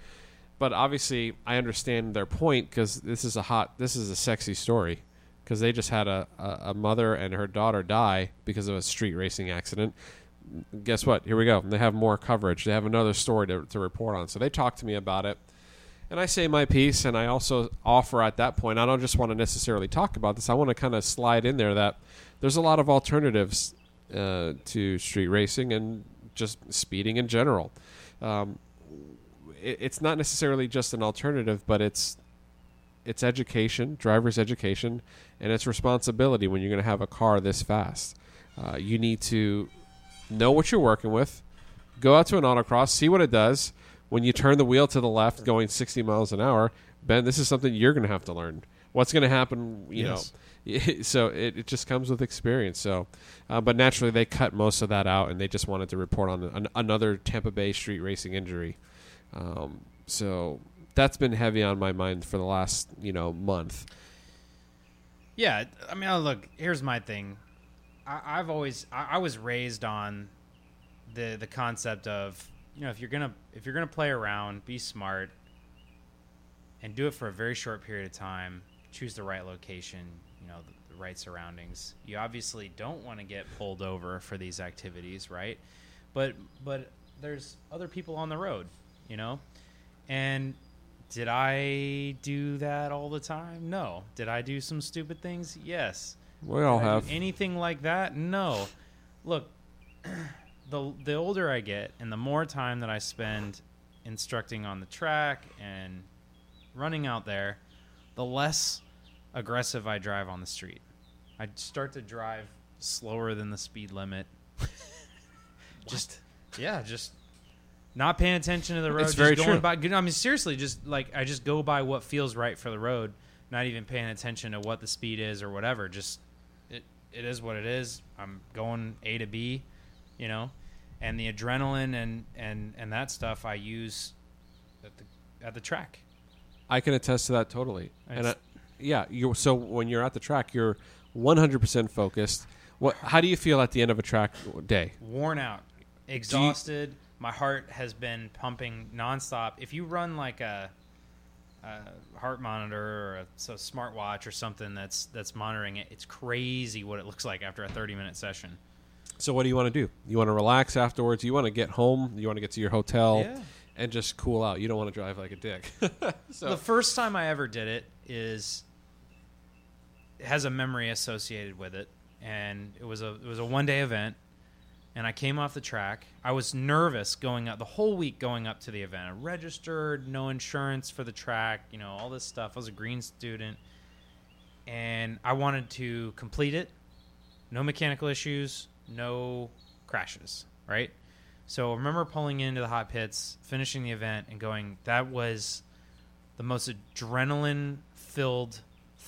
but obviously, I understand their point because this is a hot, this is a sexy story. Because they just had a, a, a mother and her daughter die because of a street racing accident. Guess what? Here we go. They have more coverage. They have another story to, to report on. So they talk to me about it and I say my piece, and I also offer at that point. I don't just want to necessarily talk about this. I want to kind of slide in there that there's a lot of alternatives uh, to street racing and just speeding in general. Um, it, it's not necessarily just an alternative, but it's it's education, driver's education, and it's responsibility when you're going to have a car this fast. Uh, you need to know what you're working with. Go out to an autocross, see what it does when you turn the wheel to the left going 60 miles an hour, Ben, this is something you're going to have to learn. What's going to happen, you Yes. know? So it, it just comes with experience. So, uh, but naturally they cut most of that out, and they just wanted to report on an, another Tampa Bay street racing injury. Um, so that's been heavy on my mind for the last you know month. Yeah, I mean, uh, look. Here's my thing. I, I've always I, I was raised on the the concept of you know if you're gonna if you're gonna play around, be smart, and do it for a very short period of time. Choose the right location. You know the, the right surroundings. You obviously don't want to get pulled over for these activities, right? But but there's other people on the road, you know, and did I do that all the time? No. Did I do some stupid things? Yes. We all Did I do have. anything like that? No. Look, the the older I get and the more time that I spend instructing on the track and running out there, the less aggressive I drive on the street. I start to drive slower than the speed limit. just yeah, just not paying attention to the road. It's just very going true. by. I mean, seriously, just like I just go by what feels right for the road, not even paying attention to what the speed is or whatever. Just it it is what it is. I'm going A to B, you know, and the adrenaline and and and that stuff I use at the at the track. I can attest to that totally. And It's- uh, yeah, you so when you're at the track, you're 100% focused. What? How do you feel at the end of a track day? worn out, exhausted. My heart has been pumping nonstop. If you run like a, a heart monitor or a so smartwatch or something that's that's monitoring it, it's crazy what it looks like after a 30 minute session. So what do you want to do? You want to relax afterwards? You want to get home? You want to get to your hotel Yeah. and just cool out? You don't want to drive like a dick. so The first time I ever did it is has a memory associated with it, and it was a it was a one day event, and I came off the track. I was nervous going up the whole week going up to the event. I registered, no insurance for the track, you know, all this stuff. I was a green student, and I wanted to complete it. No mechanical issues, no crashes, right? So I remember pulling into the hot pits, finishing the event, and going, that was the most adrenaline filled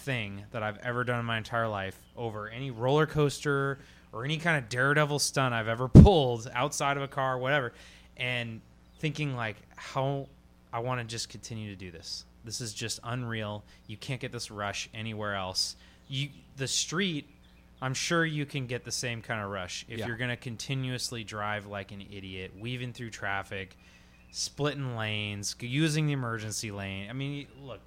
thing that I've ever done in my entire life over any roller coaster or any kind of daredevil stunt I've ever pulled outside of a car, whatever. And thinking, like, how I want to just continue to do this. This is just unreal. You can't get this rush anywhere else. You, the street, I'm sure you can get the same kind of rush if Yeah. you're going to continuously drive like an idiot, weaving through traffic, splitting lanes, using the emergency lane. I mean, look,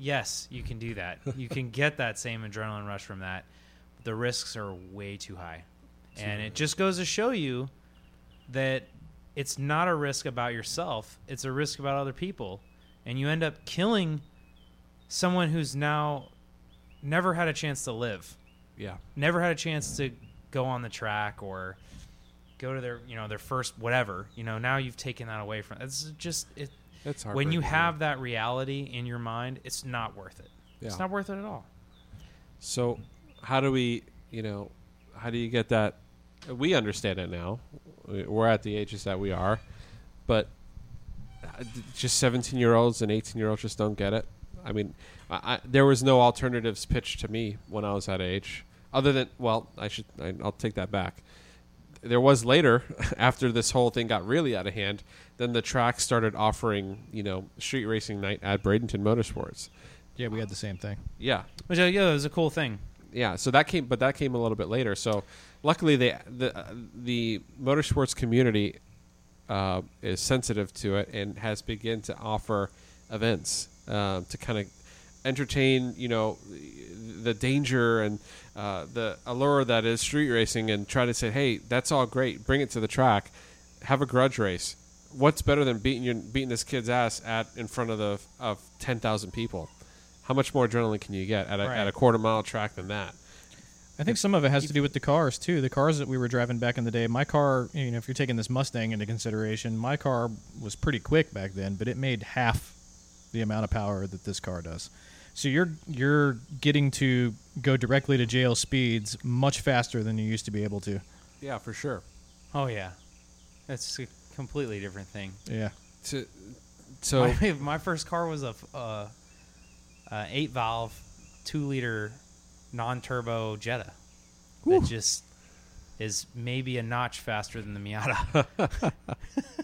yes, you can do that. you can get that same adrenaline rush from that. The risks are way too high. and it just goes to show you that it's not a risk about yourself; it's a risk about other people, and you end up killing someone who's now never had a chance to live, Yeah. never had a chance to go on the track or go to their you know their first whatever. You know, now you've taken that away from. It's just it. When you have that reality in your mind, it's not worth it. Yeah. It's not worth it at all. So, how do we, you know, how do you get that? We understand it now. We're at the ages that we are, but uh, just seventeen-year-olds and eighteen-year-olds just don't get it. I mean, I, I, there was no alternatives pitched to me when I was that age, other than well, I should I, I'll take that back. There was later, after this whole thing got really out of hand, then the track started offering, you know, street racing night at Bradenton Motorsports. Yeah, we had the same thing. Yeah, Which uh, yeah, it was a cool thing. yeah so that came but that came a little bit later so luckily they the uh, the motorsports community uh, is sensitive to it and has begun to offer events um, to kind of entertain you know the danger and uh, the allure that is street racing and try to say hey that's all great bring it to the track have a grudge race what's better than beating your beating this kid's ass at in front of the of 10,000 people how much more adrenaline can you get at a, Right. at a quarter mile track than that I think some of it has to do with the cars too. The cars that we were driving back in the day. My car, you know, if you're taking this Mustang into consideration, my car was pretty quick back then, but it made half the amount of power that this car does. So you're you're getting to go directly to jail speeds much faster than you used to be able to. Yeah, for sure. Oh yeah, that's a completely different thing. Yeah. To, so my, my first car was a, uh, uh, eight valve, two liter, non turbo Jetta. That just is maybe a notch faster than the Miata.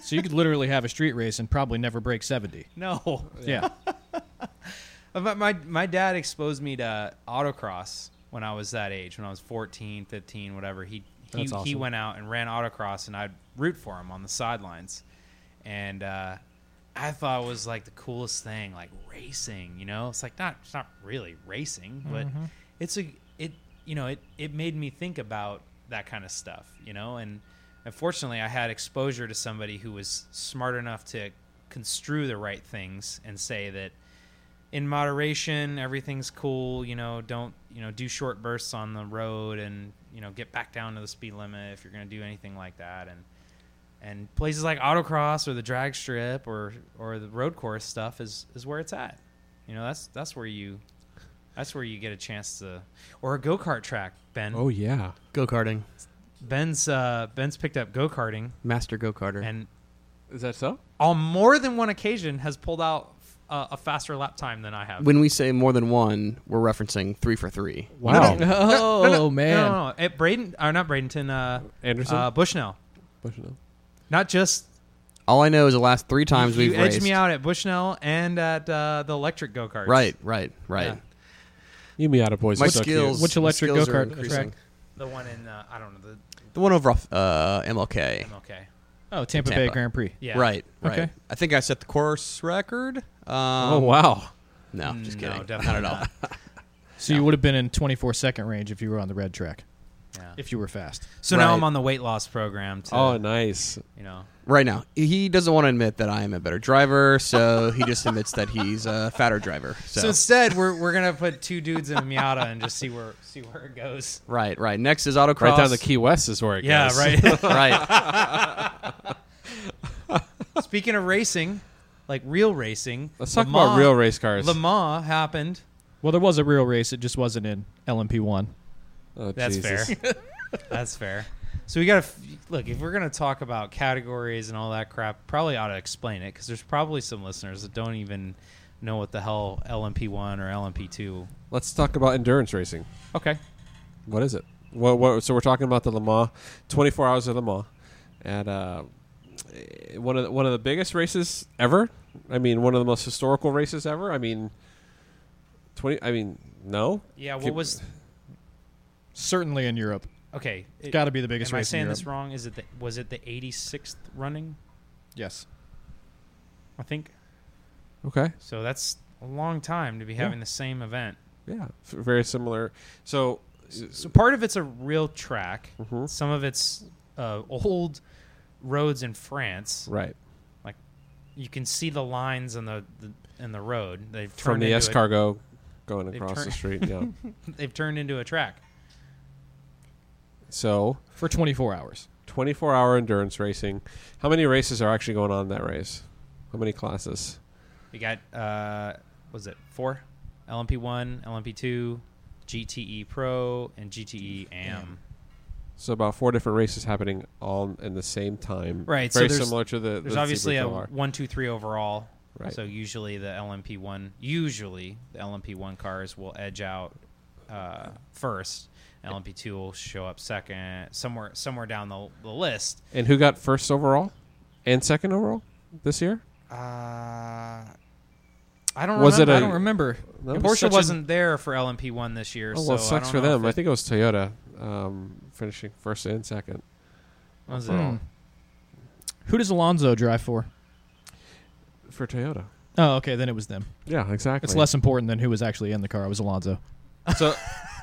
So you could literally have a street race and probably never break 70. no, Yeah. But my my dad exposed me to autocross when I was that age, when I was 14, 15, whatever. He he, That's he went out and ran autocross, and I'd root for him on the sidelines. And uh, I thought it was like the coolest thing, like racing. You know, it's like not it's not really racing, but it's a it you know it it made me think about that kind of stuff. You know, and unfortunately, I had exposure to somebody who was smart enough to construe the right things and say that in moderation everything's cool you know don't you know do short bursts on the road and you know get back down to the speed limit if you're going to do anything like that. And and places like autocross or the drag strip or or the road course stuff is is where it's at. You know that's that's where you that's where you get a chance to or a go-kart track ben. Oh yeah, Go karting, ben's uh ben's picked up go-karting. Master go karter. and is that so? on more than one occasion has pulled out uh, a faster lap time than i have when we say more than one, we're referencing three for three. Wow, Oh, man. No, no, no. At Braden, or not Bradenton, uh, Anderson. uh, Bushnell. Bushnell. Not just All I know is the last three times you we've edged raced. me out at Bushnell and at uh, the electric go karts. Right, right, right. Yeah. You Miata boys My are so skills. Which electric go-kart track? The one in uh, I don't know the The one over off uh, MLK. MLK. Oh, Tampa, Bay Grand Prix. Yeah. Right, right. Okay. I think I set the course record. Um, oh wow. No, just No, kidding. definitely Not at all. So you would have been in 24 second range if you were on the red track, Yeah. if you were fast. So now I'm on the weight loss program. To, Oh, nice. you know. Right now, he doesn't want to admit that I am a better driver, so he just admits that he's a fatter driver. So, So, instead, we're, we're gonna put two dudes in a Miata and just see where see where it goes. right, right. Next is autocross. Right down the Key West is where it goes. Yeah, goes. right. right. Speaking of racing, like real racing, Let's talk Le about Mans- real race cars. Le Mans happened. Well, there was a real race. It just wasn't in LMP1. oh, That's Jesus. fair. That's fair. So we got to look if we're going to talk about categories and all that crap. Probably ought to explain it because there's probably some listeners that don't even know what the hell LMP1 or LMP2. Let's talk about endurance racing. Okay. What is it? What, what, so we're talking about the Le Mans, 24 hours of Le Mans, and uh, one of the, one of the biggest races ever. I mean, one of the most historical races ever. I mean, 20. I mean, no. Yeah. What Keep- was Certainly in Europe. Okay? It's got to be the biggest Am I race in saying Europe. this wrong? Is it the, was it the 86th running? Yes. I think Okay. so. That's a long time to be having the same event. Yeah. F- very similar. So, So part of it's a real track. Mhm. Some of it's uh, old roads in France, Right. like you can see the lines in the, the in the road. They've From the into a- escargot going They've across the turned- street. Yeah. they've turned into a track. So for 24 hours. 24 hour endurance racing. How many races are actually going on in that race? How many classes? You got uh, was it four? LMP one, LMP two, GTE Pro, and GTE AM. So about four different races happening all in the same time. Right, so Very there's- similar to the. There's the obviously a Super one, two, three overall. Right. So usually the LMP one, usually the LMP one cars will edge out uh, first. LMP two will show up second, somewhere somewhere down the, the list. And who got first overall and second overall this year? Uh, I don't. Was remember. it I a- don't remember. Was Porsche wasn't there for LMP one this year. Oh so well, I sucks don't for them. if I think it was Toyota um, finishing first and second. was overall. it? Who does Alonso drive for? for Toyota. Oh, okay, then it was them. Yeah, exactly. It's less important than who was actually in the car. It was Alonso. so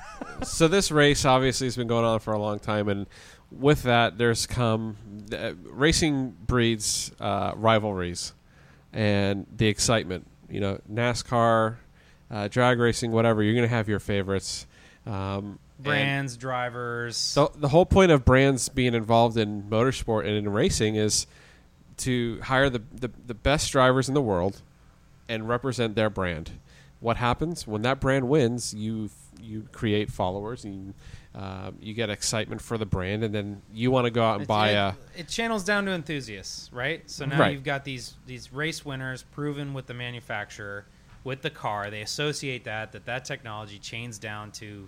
so this race obviously has been going on for a long time and with that there's come uh, racing breeds uh, rivalries and the excitement you know nascar uh, drag racing whatever you're going to have your favorites um, brands, drivers. the, the whole point of brands being involved in motorsport and in racing is to hire the, the, the best drivers in the world and represent their brand. What happens when that brand wins? You you create followers, and uh, you get excitement for the brand, and then you want to go out and It- buy it, a it channels down to enthusiasts, right? So now Right. you've got these these race winners proven with the manufacturer, with the car. They associate that that that technology chains down to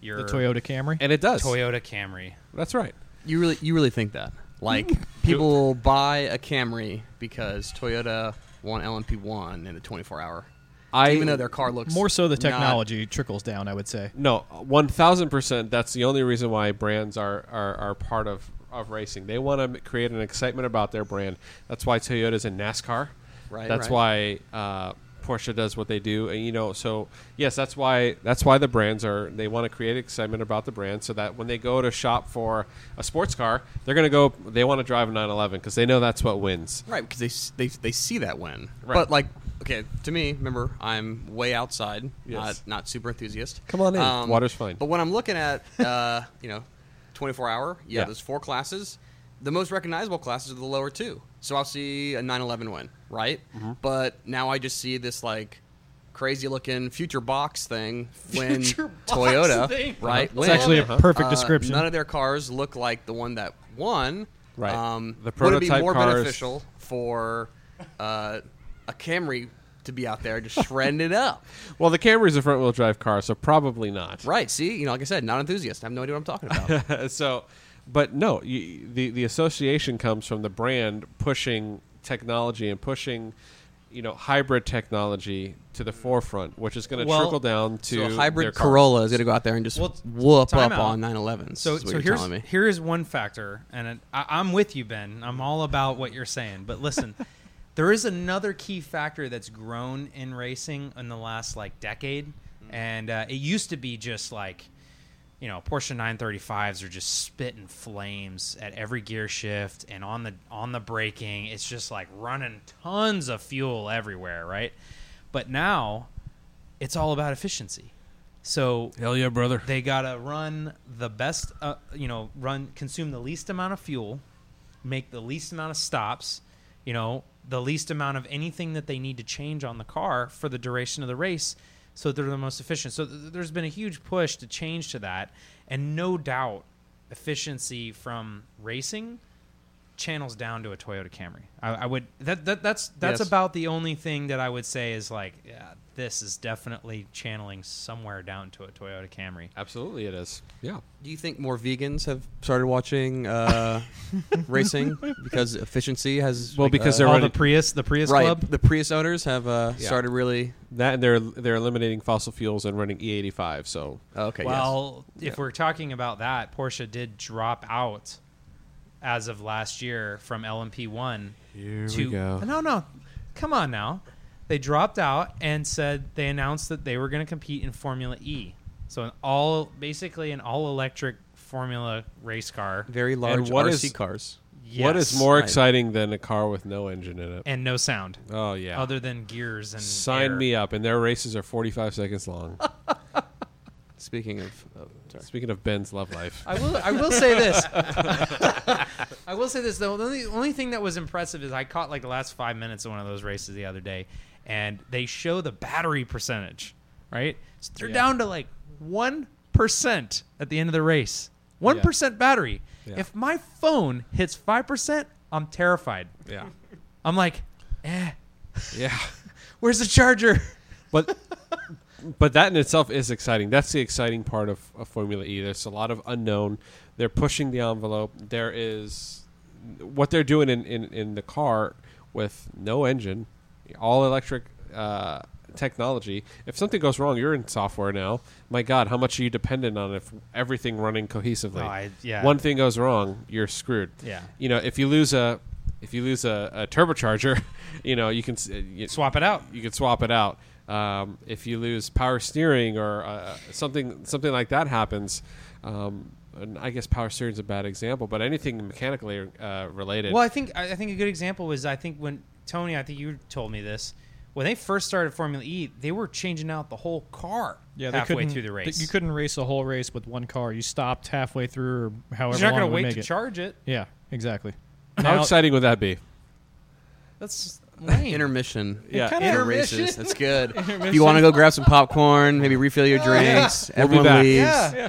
your The Toyota Camry. and it does. Toyota Camry. That's right. You really, you really think that? Like people buy a Camry because Toyota won LMP one in the 24 hour, I even though their car looks More so the not- technology trickles down, I would say. No, one thousand percent. That's the only reason why brands are are, are part of, of racing. They want to create an excitement about their brand. That's why Toyota's in NASCAR. Right, That's right. why uh, Porsche does what they do. And you know, so yes, that's why that's why the brands are. They want to create excitement about the brand, so that when they go to shop for a sports car, they're going to go. They want to drive a 911 because they know that's what wins. Right, because they, they they see that win. Right. But like, okay, to me, remember, I'm way outside, Yes. not not super enthusiast. Come on in. Water's fine. But when I'm looking at, uh, you know, 24 hour, yeah, Yeah. there's four classes. The most recognizable classes are the lower two. So I'll see a 911 win, right? Mm-hmm. But now I just see this like crazy looking future box thing when Future Toyota, thing. right? It's actually a perfect Uh, description. None of their cars look like the one that won. Right. Um, The would it be more cars- beneficial for uh, a Camry to be out there just shredding it up? Well, the Camry's a front wheel drive car, so probably not. Right. See, you know, like I said, not enthusiast. I have no idea what I'm talking about. so, but no, you, the the association comes from the brand pushing technology and pushing, you know, hybrid technology to the forefront, which is going to Well, trickle down to so a their hybrid cars. Corolla is going to go out there and just Well, whoop up out. on 911s. So, is so here's me. here is one factor, and it, I, I'm with you, Ben. I'm all about what you're saying. But listen, there is another key factor that's grown in racing in the last like decade, and uh, it used to be just like, you know, Porsche 935s are just spitting flames at every gear shift and on the on the braking. It's just like running tons of fuel everywhere, right? But now, it's all about efficiency. So Hell yeah, brother! they gotta run the best uh, you know run consume the least amount of fuel make the least amount of stops you know the least amount of anything that they need to change on the car for the duration of the race so they're the most efficient. So th- there's been a huge push to change to that and no doubt efficiency from racing channels down to a Toyota Camry. I, I would that, that that's that's Yes. about the only thing that I would say is like yeah, this is definitely channeling somewhere down to a Toyota Camry. Absolutely, it is. Yeah. Do you think more vegans have started watching uh, racing because efficiency has? Well, because uh, they're All running- the Prius, the Prius right. Club. The Prius owners have uh, Yeah. started really. That and they're they're eliminating fossil fuels and running E85. So oh, Okay. well, if Yeah. we're talking about that, Porsche did drop out as of last year from LMP one. here to we go. no, no, come on now. They dropped out and said they announced that they were going to compete in Formula E. So an all basically an all electric Formula race car. Very large what RC is- cars. What is Yes. more Right. exciting than a car with no engine in it? and no sound Oh yeah. other than gears and Sign air. me up. And their races are 45 seconds long. Speaking of, oh, sorry. Speaking of Ben's love life. I will. I will say this. I will say this though. The only, only thing that was impressive is I caught like the last five minutes of one of those races the other day, and they show the battery percentage. Right, so they're Yeah. down to like one percent at the end of the race. One battery. Yeah. If my phone hits five percent, I'm terrified. Yeah. I'm like, eh, Yeah. where's the charger? But but that in itself is exciting. That's the exciting part of, of Formula E. There's a lot of unknown. They're pushing the envelope. There is what they're doing in, in, in the car with no engine, all electric uh, technology. If something goes wrong, you're in software now. My God, how much are you dependent on if everything running cohesively? Oh, I- yeah. One thing goes wrong, you're screwed. Yeah. You know, if you lose a if you lose a, a turbocharger, you know you can you, Swap it out. you can swap it out. Um, if you lose power steering or uh, something something like that happens, um, and I guess power steering is a bad example, but anything mechanically uh, related. Well, I think I I think a good example was I think when Tony, I think you told me this when they first started Formula E, they were changing out the whole car Yeah, they halfway through the race. You couldn't race a whole race with one car. You stopped halfway through, or however You're not going to wait to it. charge it. Yeah, exactly. How Now- exciting would that be? That's lame. intermission. Yeah. kinda- Inter Intermission. races. That's good. if you want to go grab some popcorn, maybe refill your drinks. We'll be Everyone back. leaves. yeah.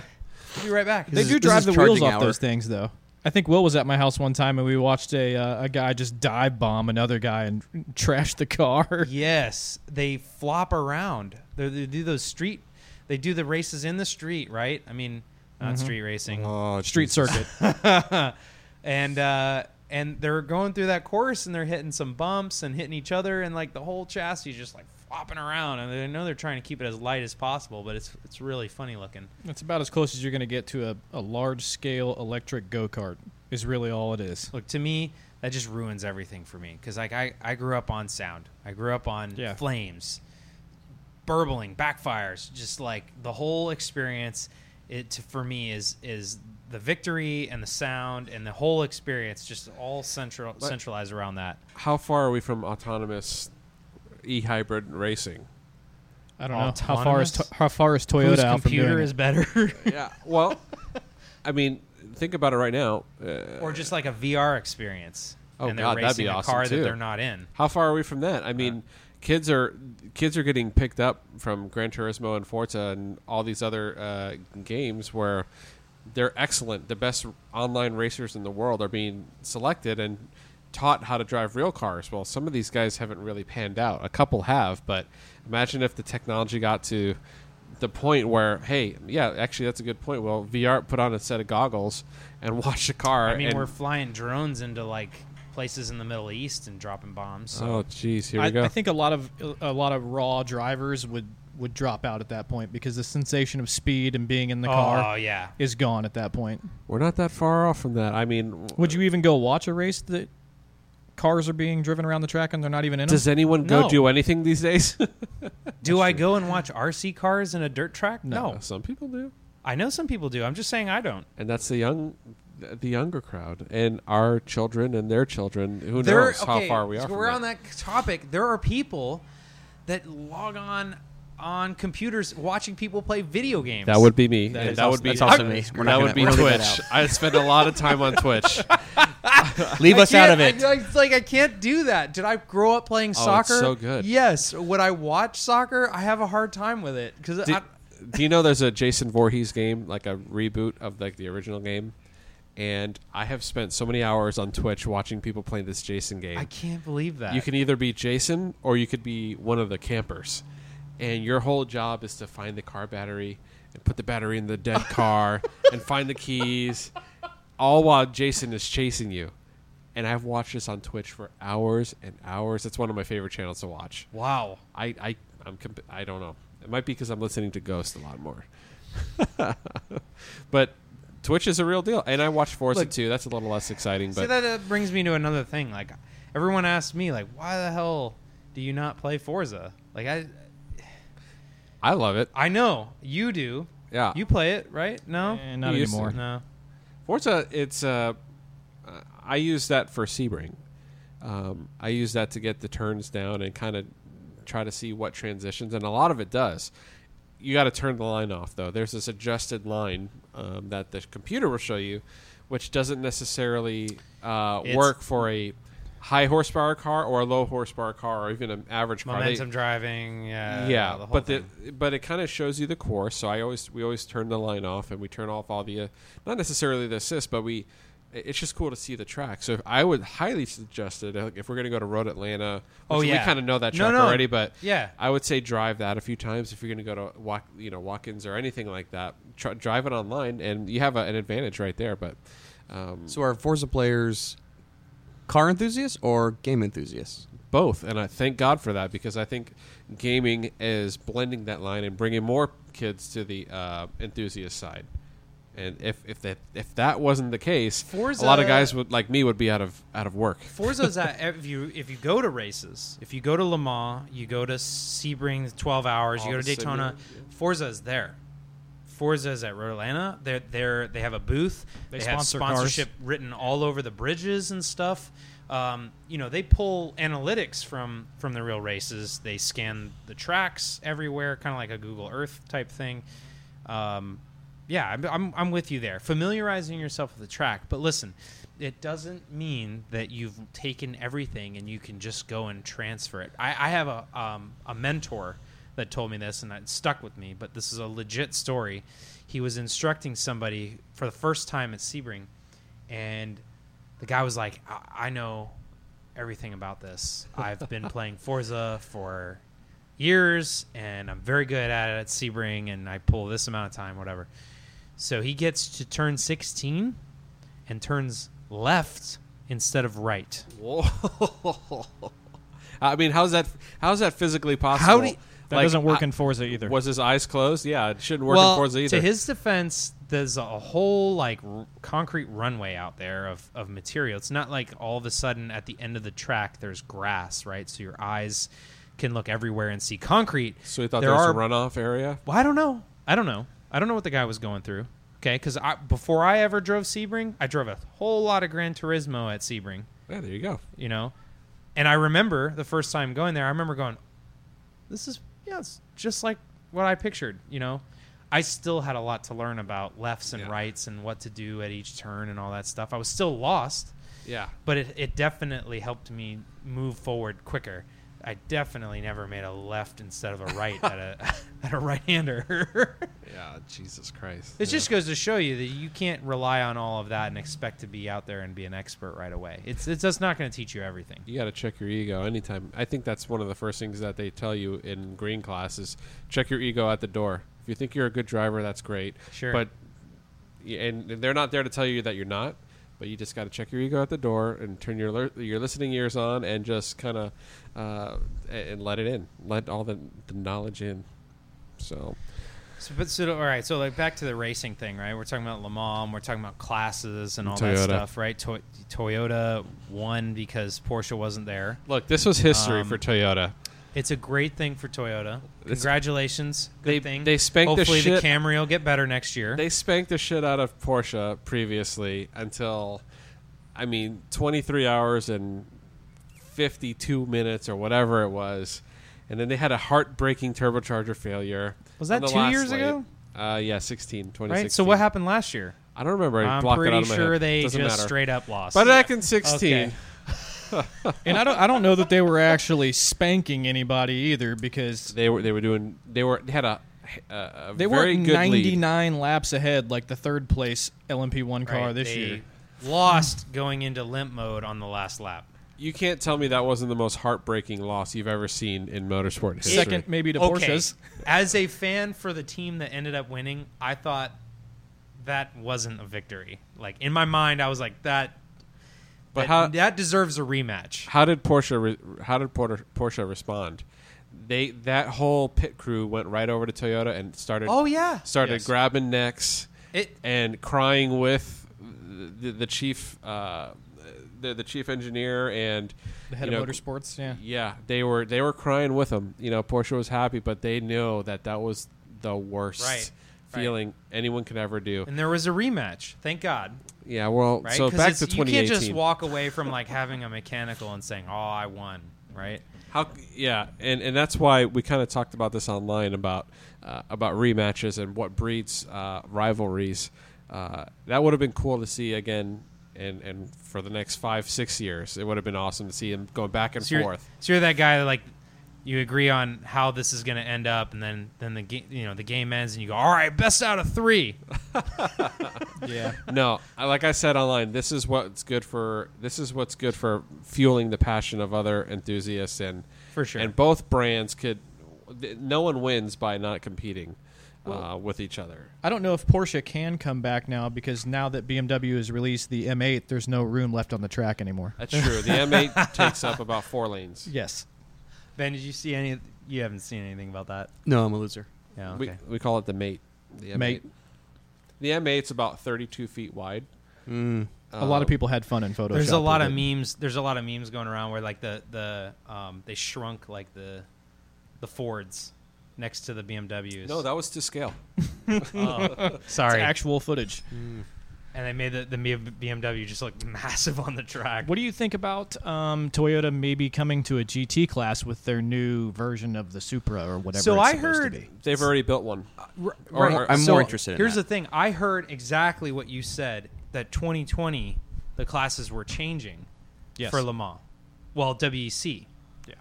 We'll be right back. They This do is- this drive is the wheels charging off hour. those things, though. I think Will was at my house one time, and we watched a uh, a guy just dive bomb another guy and trash the car. Yes, they flop around. They, they do those street. They do the races in the street, right? I mean, not street racing. Oh, Street Jesus. circuit. and uh, and they're going through that course and they're hitting some bumps and hitting each other and like the whole chassis is just like flopping around and I know they're trying to keep it as light as possible, but it's it's really funny looking. It's about as close as you're going to get to a, a large scale electric go kart. Is really all it is. Look to me, that just ruins everything for me because like I I grew up on sound. I grew up on Yeah. flames, burbling, backfires, just like the whole experience. It to, for me is is the victory and the sound and the whole experience just all central centralized around that. How far are we from autonomous e-hybrid racing? I don't know how far is to- how far is Toyota Whose out from computer doing is better, yeah. Well, I mean, think about it right now. Uh, or just like a VR experience. Oh, and they're God, that'd racing be a awesome, car too. that they're not in. How far are we from that? I mean, kids are kids are getting picked up from Gran Turismo and Forza and all these other uh, games where they're excellent. The best online racers in the world are being selected and taught how to drive real cars. Well, some of these guys haven't really panned out. A couple have, but imagine if the technology got to the point where, hey, yeah, actually, that's a good point. Well, VR put on a set of goggles and watch a car. I mean, and- we're flying drones into like places in the Middle East and dropping bombs. So. oh, jeez, here we I, go. I think a lot of a lot of raw drivers would would drop out at that point because the sensation of speed and being in the oh car yeah. is gone at that point. we're not that far off from that. I mean, Would you even go watch a race that cars are being driven around the track and they're not even in Does them? anyone go No. do anything these days? Do I go and watch RC cars in a dirt track? No. Some people do, I know some people do. I'm just saying I don't. and that's the young, the younger crowd, and our children and their children. Who There- knows how far we are? so from we're that. on that topic. There are people that log on on computers watching people play video games. That would be me. That and that also- would be that's also me. We're that would gonna- be we're gonna leave Twitch. I spend a lot of time on Twitch. Leave us out of it. I- it's like I can't do that. Did I grow up playing Oh, it's soccer? so good. Yes. Would I watch soccer? I have a hard time with it because do, do you know there's a Jason Voorhees game, like a reboot of like the original game? And I have spent so many hours on Twitch watching people play this Jason game. I can't believe that. You can either be Jason or you could be one of the campers. And your whole job is to find the car battery and put the battery in the dead car and find the keys, all while Jason is chasing you. And I've watched this on Twitch for hours and hours. It's one of my favorite channels to watch. Wow. I I I'm comp- I don't know. It might be because I'm listening to Ghost a lot more. but Twitch is a real deal, and I watch Forza Look- too. That's a little less exciting, See but that uh, brings me to another thing. Like everyone asks me, like, why the hell do you not play Forza? Like I, I love it. I know you do. Yeah, You play it, right? No, Eh, not You used to. anymore. no. Forza, it's uh, uh, I use that for Sebring. Um, I use that to get the turns down and kind of try to see what transitions, and a lot of it does. You got to turn the line off though. There's this adjusted line um, that the computer will show you, which doesn't necessarily uh, It's- work for a high horsepower car or a low horsepower car or even an average car. They- Momentum driving, yeah, yeah, the but thing. the but it kind of shows you the course. So I always we always turn the line off and we turn off all the uh, not necessarily the assist, but we it's just cool to see the track. So I would highly suggest it like, if we're going to go to Road Atlanta. Oh, which yeah. we kind of know that track no. already, but Yeah. I would say drive that a few times if you're going to go to walk you know Watkins or anything like that. Try, drive it online and you have a, an advantage right there. But um, So our Forza players car enthusiasts or game enthusiasts? both and i thank god for that because i think gaming is blending that line and bringing more kids to the uh, enthusiast side and if if that if that wasn't the case Forza, a lot of guys would like me would be out of out of work Forza's at if you if you go to races, if you go to Le Mans, you go to Sebring, twelve hours, All you go to Daytona, simulators, Forza is there. Forza is at Road Atlanta. They're they're they have a booth. They They, have sponsor cars. sponsorship written all over the bridges and stuff. Um, you know, they pull analytics from from the real races. They scan the tracks everywhere, kind of like a Google Earth type thing. Um, yeah, I'm, I'm, I'm with you there. Familiarizing yourself with the track. But listen, it doesn't mean that you've taken everything and you can just go and transfer it. I, I have a, um, a mentor that told me this and it stuck with me, but this is a legit story. He was instructing somebody for the first time at Sebring, and the guy was like, I, I know everything about this. I've been playing Forza for years and I'm very good at it at Sebring and I pull this amount of time, whatever. So he gets to turn 16 and turns left instead of right. Whoa. i mean how's that how's that physically possible How do you- That Like, doesn't work I- in Forza either. was his eyes closed yeah it shouldn't work in Forza either to his defense, there's a whole like r- concrete runway out there of, of material. It's not like all of a sudden at the end of the track there's grass, right? So your eyes can look everywhere and see concrete. so he thought there there was are a runoff area Well, I don't know. I don't know. I don't know what the guy was going through. Okay, because I, before I ever drove Sebring, I drove a whole lot of Gran Turismo at Sebring. yeah there you go You know, and I remember the first time going there. I remember going, "This is yeah, it's just like what I pictured." You know, I still had a lot to learn about lefts and Yeah. rights and what to do at each turn and all that stuff. I was still lost, yeah but it, it definitely helped me move forward quicker. I definitely never made a left instead of a right at a at a right hander. yeah jesus christ It Yeah. just goes to show you that you can't rely on all of that and expect to be out there and be an expert right away. It's it's just not going to teach you everything. you got to check your ego anytime. I think that's one of the first things that they tell you in green classes. Check your ego at the door. If you think you're a good driver, that's great. Sure. But and they're not there to tell you that you're not. But you just got to check your ego at the door and turn your lear- your listening ears on and just kind of uh, and let it in. Let all the, the knowledge in. So So, but so all right. So like back to the racing thing, right? We're talking about Le Mans. We're talking about classes and all that stuff, right? To- Toyota won because Porsche wasn't there. look, this was history Um, for Toyota. It's a great thing for Toyota. Congratulations. Good They- thing. they spanked the Hopefully the, shit- Camry will get better next year. They spanked the shit out of Porsche previously until, I mean, 23 hours and 52 minutes or whatever it was. And then they had a heartbreaking turbocharger failure. Was that two years lap. ago? Uh, yeah, 16, 2016. right. So what happened last year? I don't remember. I I'm blocked it out pretty of my sure they Doesn't just matter. straight up lost. But back in 16, Okay. and I don't I don't know that they were actually spanking anybody either because they were they were doing they were they had a, a, a they very weren't good lead. 99 laps ahead like the third place LMP1 car Right, this they year. lost going into limp mode on the last lap. You can't tell me that wasn't the most heartbreaking loss you've ever seen in motorsport history. Second maybe to okay. Porsches. As a fan for the team that ended up winning, I thought that wasn't a victory. Like in my mind, I was like that. But that, how- that deserves a rematch. How did Porsche re- how did Porter, Porsche respond? They that whole pit crew went right over to Toyota and started Oh yeah, started Yes. grabbing necks it. and crying with the, the chief uh, the, the chief engineer and The head you of motorsports, yeah. Yeah, they were they were crying with them. You know, Porsche was happy, but they knew that that was the worst Right. Feeling anyone could ever do. And there was a rematch. Thank God. Yeah, well, Right? so 'Cause back it's- to you can't just walk away from like having a mechanical and saying, "Oh, I won." Right? How? Yeah, and and that's why we kind of talked about this online about uh, about rematches and what breeds uh, rivalries. Uh, that would have been cool to see again, and and for the next five six years, it would have been awesome to see him going back and So you're, forth. so you're that guy that like you agree on how this is going to end up, and then then the game you know the game ends, and you go, "All right, best out of three. Yeah. no, I- like I said online, this is what's good for this is what's good for fueling the passion of other enthusiasts and For sure. And both brands could. th- No one wins by not competing uh, with each other. I don't know if Porsche can come back now because now that BMW has released the M8, there's no room left on the track anymore. That's true. The M8 takes up about four lanes. Yes. Ben, did you see any? You haven't seen anything about that? No, I'm a loser. Yeah. We Okay. we call it the mate. The M8. Mate. The M8's about 32 feet wide. Mm. a lot of people had fun in Photoshop. There's a lot of it. memes. There's a lot of memes going around where like the the um, they shrunk like the the Fords next to the BMWs. No, that was to scale. oh, It's sorry. actual footage. And they made the, the BMW just look massive on the track. What do you think about um, Toyota maybe coming to a GT class with their new version of the Supra or whatever? So it's I supposed heard- to be? They've already built one. R- Or- right. or- I'm So more interested in Here's that. the thing. I heard exactly what you said that 2020 the classes were changing Yes. for Le Mans. Well, WEC. Yeah.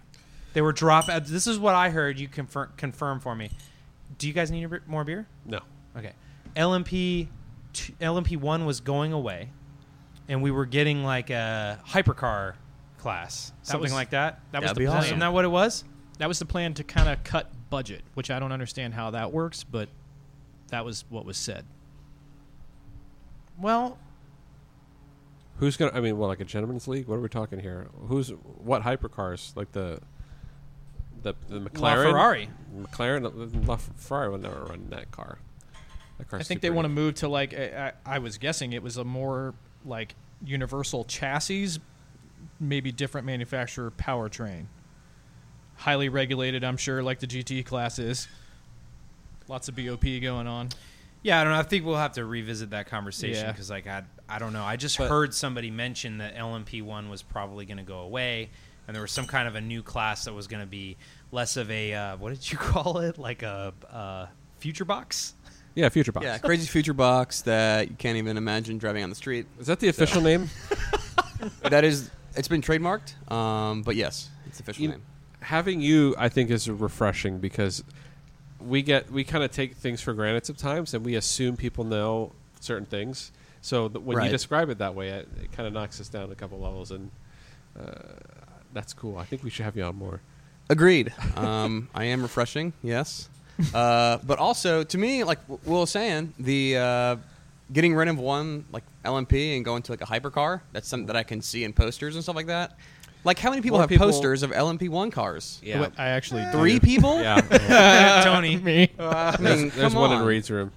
They were drop. uh, This is what I heard. You confirm confirm for me. Do you guys need a more beer? No. Okay. LMP t- LMP one was going away, and we were getting like a hypercar class, something was- like that. That was That'd the be plan. awesome. Isn't that what it was? That was the plan to kind of cut budget, which I don't understand how that works, but that was what was said. Well, Who's gonna? I mean, well, like a gentleman's league. What are we talking here? Who's what hypercars? Like the the the McLaren, Ferrari. McLaren, La Ferrari would never run that car. That I think they want to move to like I, I I was guessing it was a more like universal chassis, maybe different manufacturer powertrain. Highly regulated, I'm sure, like the GT class is. Lots of BOP going on. Yeah, I don't know. I think we'll have to revisit that conversation Yeah. because, like, I I don't know. I just But- heard somebody mention that LMP one was probably going to go away, and there was some kind of a new class that was going to be less of a uh, what did you call it? Like a uh, future box. Yeah, Future Box. Yeah, crazy future box that you can't even imagine driving on the street. Is that the official name? that is, it's been trademarked. Um, but yes, it's the official You- name. having you, I think, is refreshing because we get we kind of take things for granted sometimes, and we assume people know certain things. So th- when you Right. describe it that way, it, it kind of knocks us down a couple levels, and uh, that's cool. I think we should have you on more. Agreed. Um, I am refreshing, yes. Uh, but also, to me, like w- Will was saying, the uh, getting rid of one like LMP and going to like a hypercar, that's something that I can see in posters and stuff like that. Like, how many people More have people- posters of LMP1 cars? Yeah, I actually Three do. people? yeah. Tony. Me. I mean, There's come one in on. Reed's room.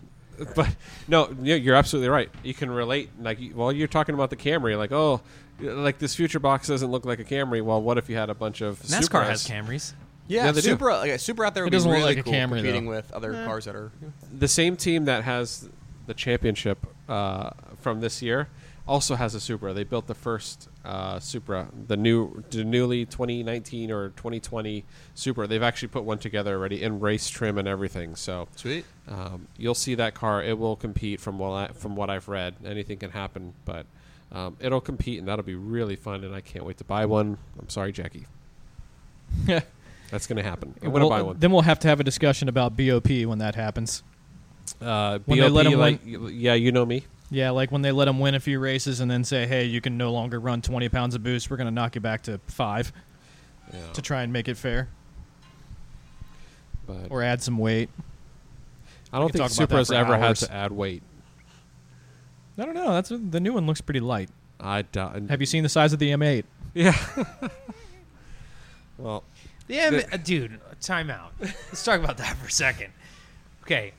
But no, yeah, you're absolutely right. You can relate. Like, you- well, you're talking about the Camry. Like, oh, like this future box doesn't look like a Camry. Well, what if you had a bunch of NASCAR Supras? has Camrys. Yeah, Yeah, they do. Supra, like, a Supra out there would It doesn't be look really like a cool Camry, competing though. with other cars that are. the same team that has the championship uh, from this year also has a Supra. They built the first uh, Supra, the new, the newly 2019 or 2020 Supra. They've actually put one together already in race trim and everything. So Sweet. um, you'll see that car. It will compete from what I, from what I've read. Anything can happen, but um, it'll compete, and that'll be really fun. And I can't wait to buy one. I'm sorry, Jackie. That's going to happen. I'm going to Well, buy one. Then we'll have to have a discussion about BOP when that happens. Uh, when they let BOP, 'em like, yeah, you know me. Yeah, like when they let them win a few races and then say, "Hey, you can no longer run 20 pounds of boost. We're going to knock you back to five Yeah, to try and make it fair, but or add some weight." I don't think could talk about that Supra's ever had to add weight. I don't know. That's the new one looks pretty light. I doubt. Have you seen the size of the M8? Yeah. well, Yeah, The- but, uh, dude, time out. Let's talk about that for a second. Okay.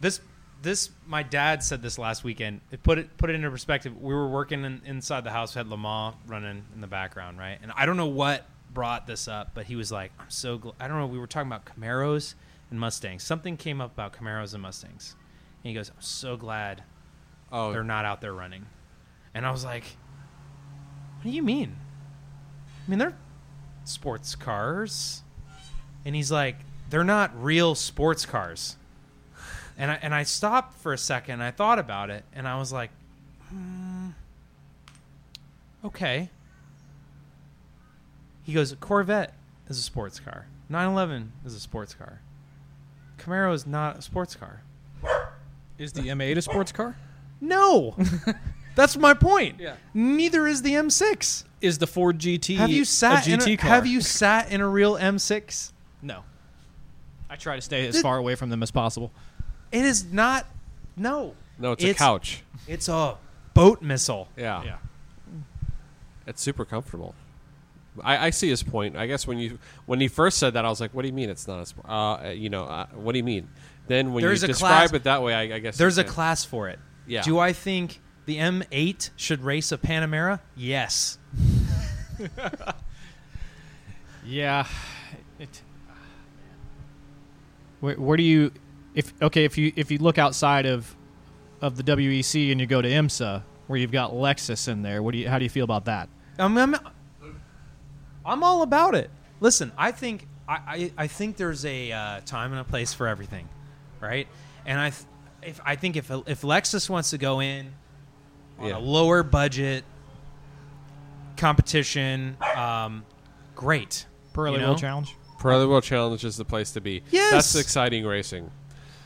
This this my dad said this last weekend. It put it put it into perspective. We were working in, inside the house, we had Lamar running in the background, right? And I don't know what brought this up, but he was like, "I'm so gl-. I don't know. We were talking about Camaros, and Mustangs. Something came up about Camaros and Mustangs. And he goes, I'm so glad Oh, they're not out there running. And I was like, What do you mean? I mean, they're sports cars. And he's like, They're not real sports cars. And I, and I stopped for a second. I thought about it. And I was like, hmm, Okay. He goes, Corvette is a sports car. 911 is a sports car. Camaro is not a sports car. Is the M8 a sports car? No. That's my point. Yeah. Neither is the M6. Is the Ford GT Have you sat a GT in a, car? Have you sat in a real M6? No. I try to stay as Th- far away from them as possible. It is not. No. no, it's, a couch. It's a boat missile. Yeah. Yeah. It's super comfortable. I, I see his point. I guess when you when he first said that, I was like, "What do you mean it's not a sport?" Uh, you know, uh, what do you mean? Then when There's you describe class- it that way, I, I guess There's a class for it. Yeah. Do I think the M8 should race a Panamera? Yes. Yeah. It, where, where do you if okay if you if you look outside of of the WEC and you go to IMSA where you've got Lexus in there, what do you how do you feel about that? I'm, I'm, I'm all about it. Listen, I think I, I, I think there's a uh, time and a place for everything, right? And I, th- if I think if if Lexus wants to go in on Yeah. a lower budget competition, um, great. Pirelli You know? World Challenge. Pro World Challenge is the place to be. Yes. that's exciting racing.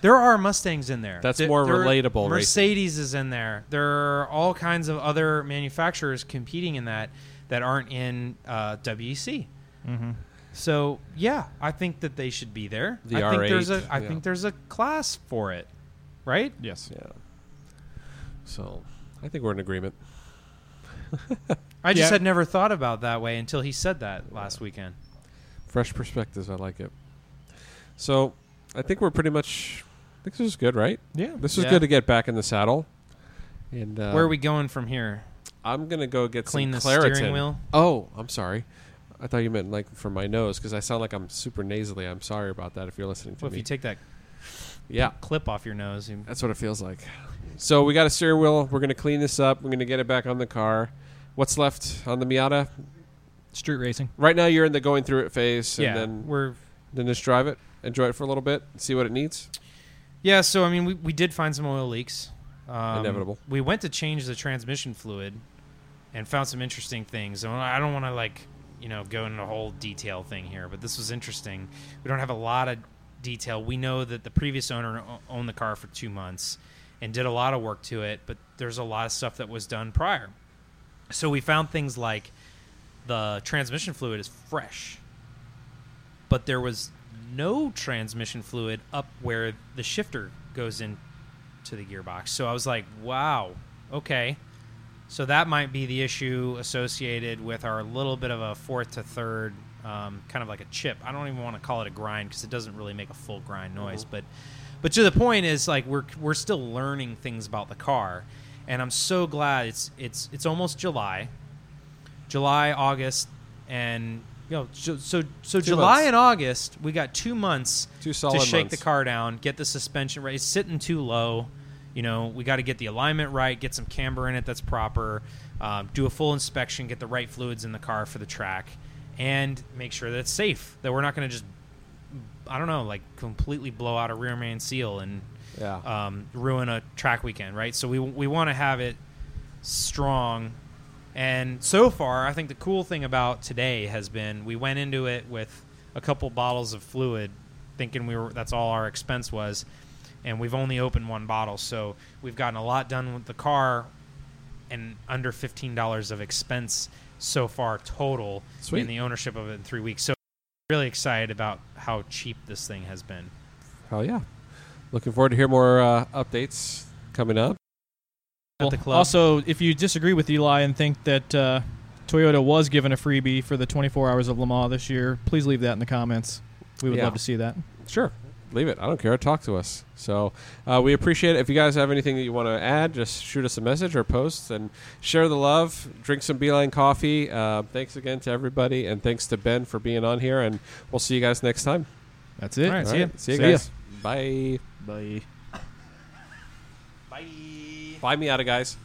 There are Mustangs in there. That's There- more there- relatable racing. Mercedes is in there. There are all kinds of other manufacturers competing in that that aren't in uh, WEC. Mm-hmm. So yeah, I think that they should be there. The I think there's a R8, I yeah. think there's a class for it, right? Yes. Yeah. So I think we're in agreement. I just Yeah. had never thought about that way until he said that last weekend. Fresh perspectives. I like it. So I think we're pretty much. I think this is good, right? Yeah. This is Yeah. good to get back in the saddle. And uh, Where are we going from here? I'm gonna go get Clean some the Claritin. steering wheel. Oh, I'm sorry. I thought you meant like from my nose because I sound like I'm super nasally. I'm sorry about that if you're listening to Well, if me. you take that yeah, clip off your nose, you, that's what it feels like. So we got a steering wheel. We're gonna clean this up. We're gonna get it back on the car. What's left on the Miata? Street racing. Right now, you're in the going through it phase, yeah, and then we're then just drive it, enjoy it for a little bit, see what it needs. Yeah, so I mean, we, we did find some oil leaks. Um, Inevitable. We went to change the transmission fluid and found some interesting things. And I don't want to like you know go into a whole detail thing here, but this was interesting. We don't have a lot of detail. We know that the previous owner owned the car for two months and did a lot of work to it, but there's a lot of stuff that was done prior. So we found things like the transmission fluid is fresh, but there was no transmission fluid up where the shifter goes in to the gearbox. So I was like, wow, okay. So that might be the issue associated with our little bit of a fourth to third, um, kind of like a chip. I don't even want to call it a grind because it doesn't really make a full grind noise. But, but to the point is like we're we're still learning things about the car, and I'm so glad it's it's it's almost July, July August, and you know so so, so July months. and August we got two months Two to shake months. the car down, get the suspension right. It's sitting too low. You know, we got to get the alignment right, get some camber in it that's proper, um, do a full inspection, get the right fluids in the car for the track, and make sure that it's safe. That we're not going to just, I don't know, like completely blow out a rear main seal and Yeah. um, ruin a track weekend, right? So we we want to have it strong. And so far, I think the cool thing about today has been we went into it with a couple bottles of fluid, thinking we were that's all our expense was, and we've only opened one bottle, so we've gotten a lot done with the car, and under fifteen dollars of expense so far total Sweet. in the ownership of it in three weeks. So really excited about how cheap this thing has been. Hell yeah. Looking forward to hear more uh, updates coming up. At the club. Also, if you disagree with Eli and think that uh, Toyota was given a freebie for the 24 hours of Le Mans this year, please leave that in the comments. We would Yeah. love to see that. Sure. Leave it. I don't care. Talk to us. So uh, we appreciate it. If you guys have anything that you want to add, just shoot us a message or post and share the love. Drink some Beeline coffee. Uh, thanks again to everybody. And thanks to Ben for being on here. And we'll see you guys next time. That's it. All right, All see ya. right, See you See ya. guys. Bye. Bye. Bye. Buy me out of guys.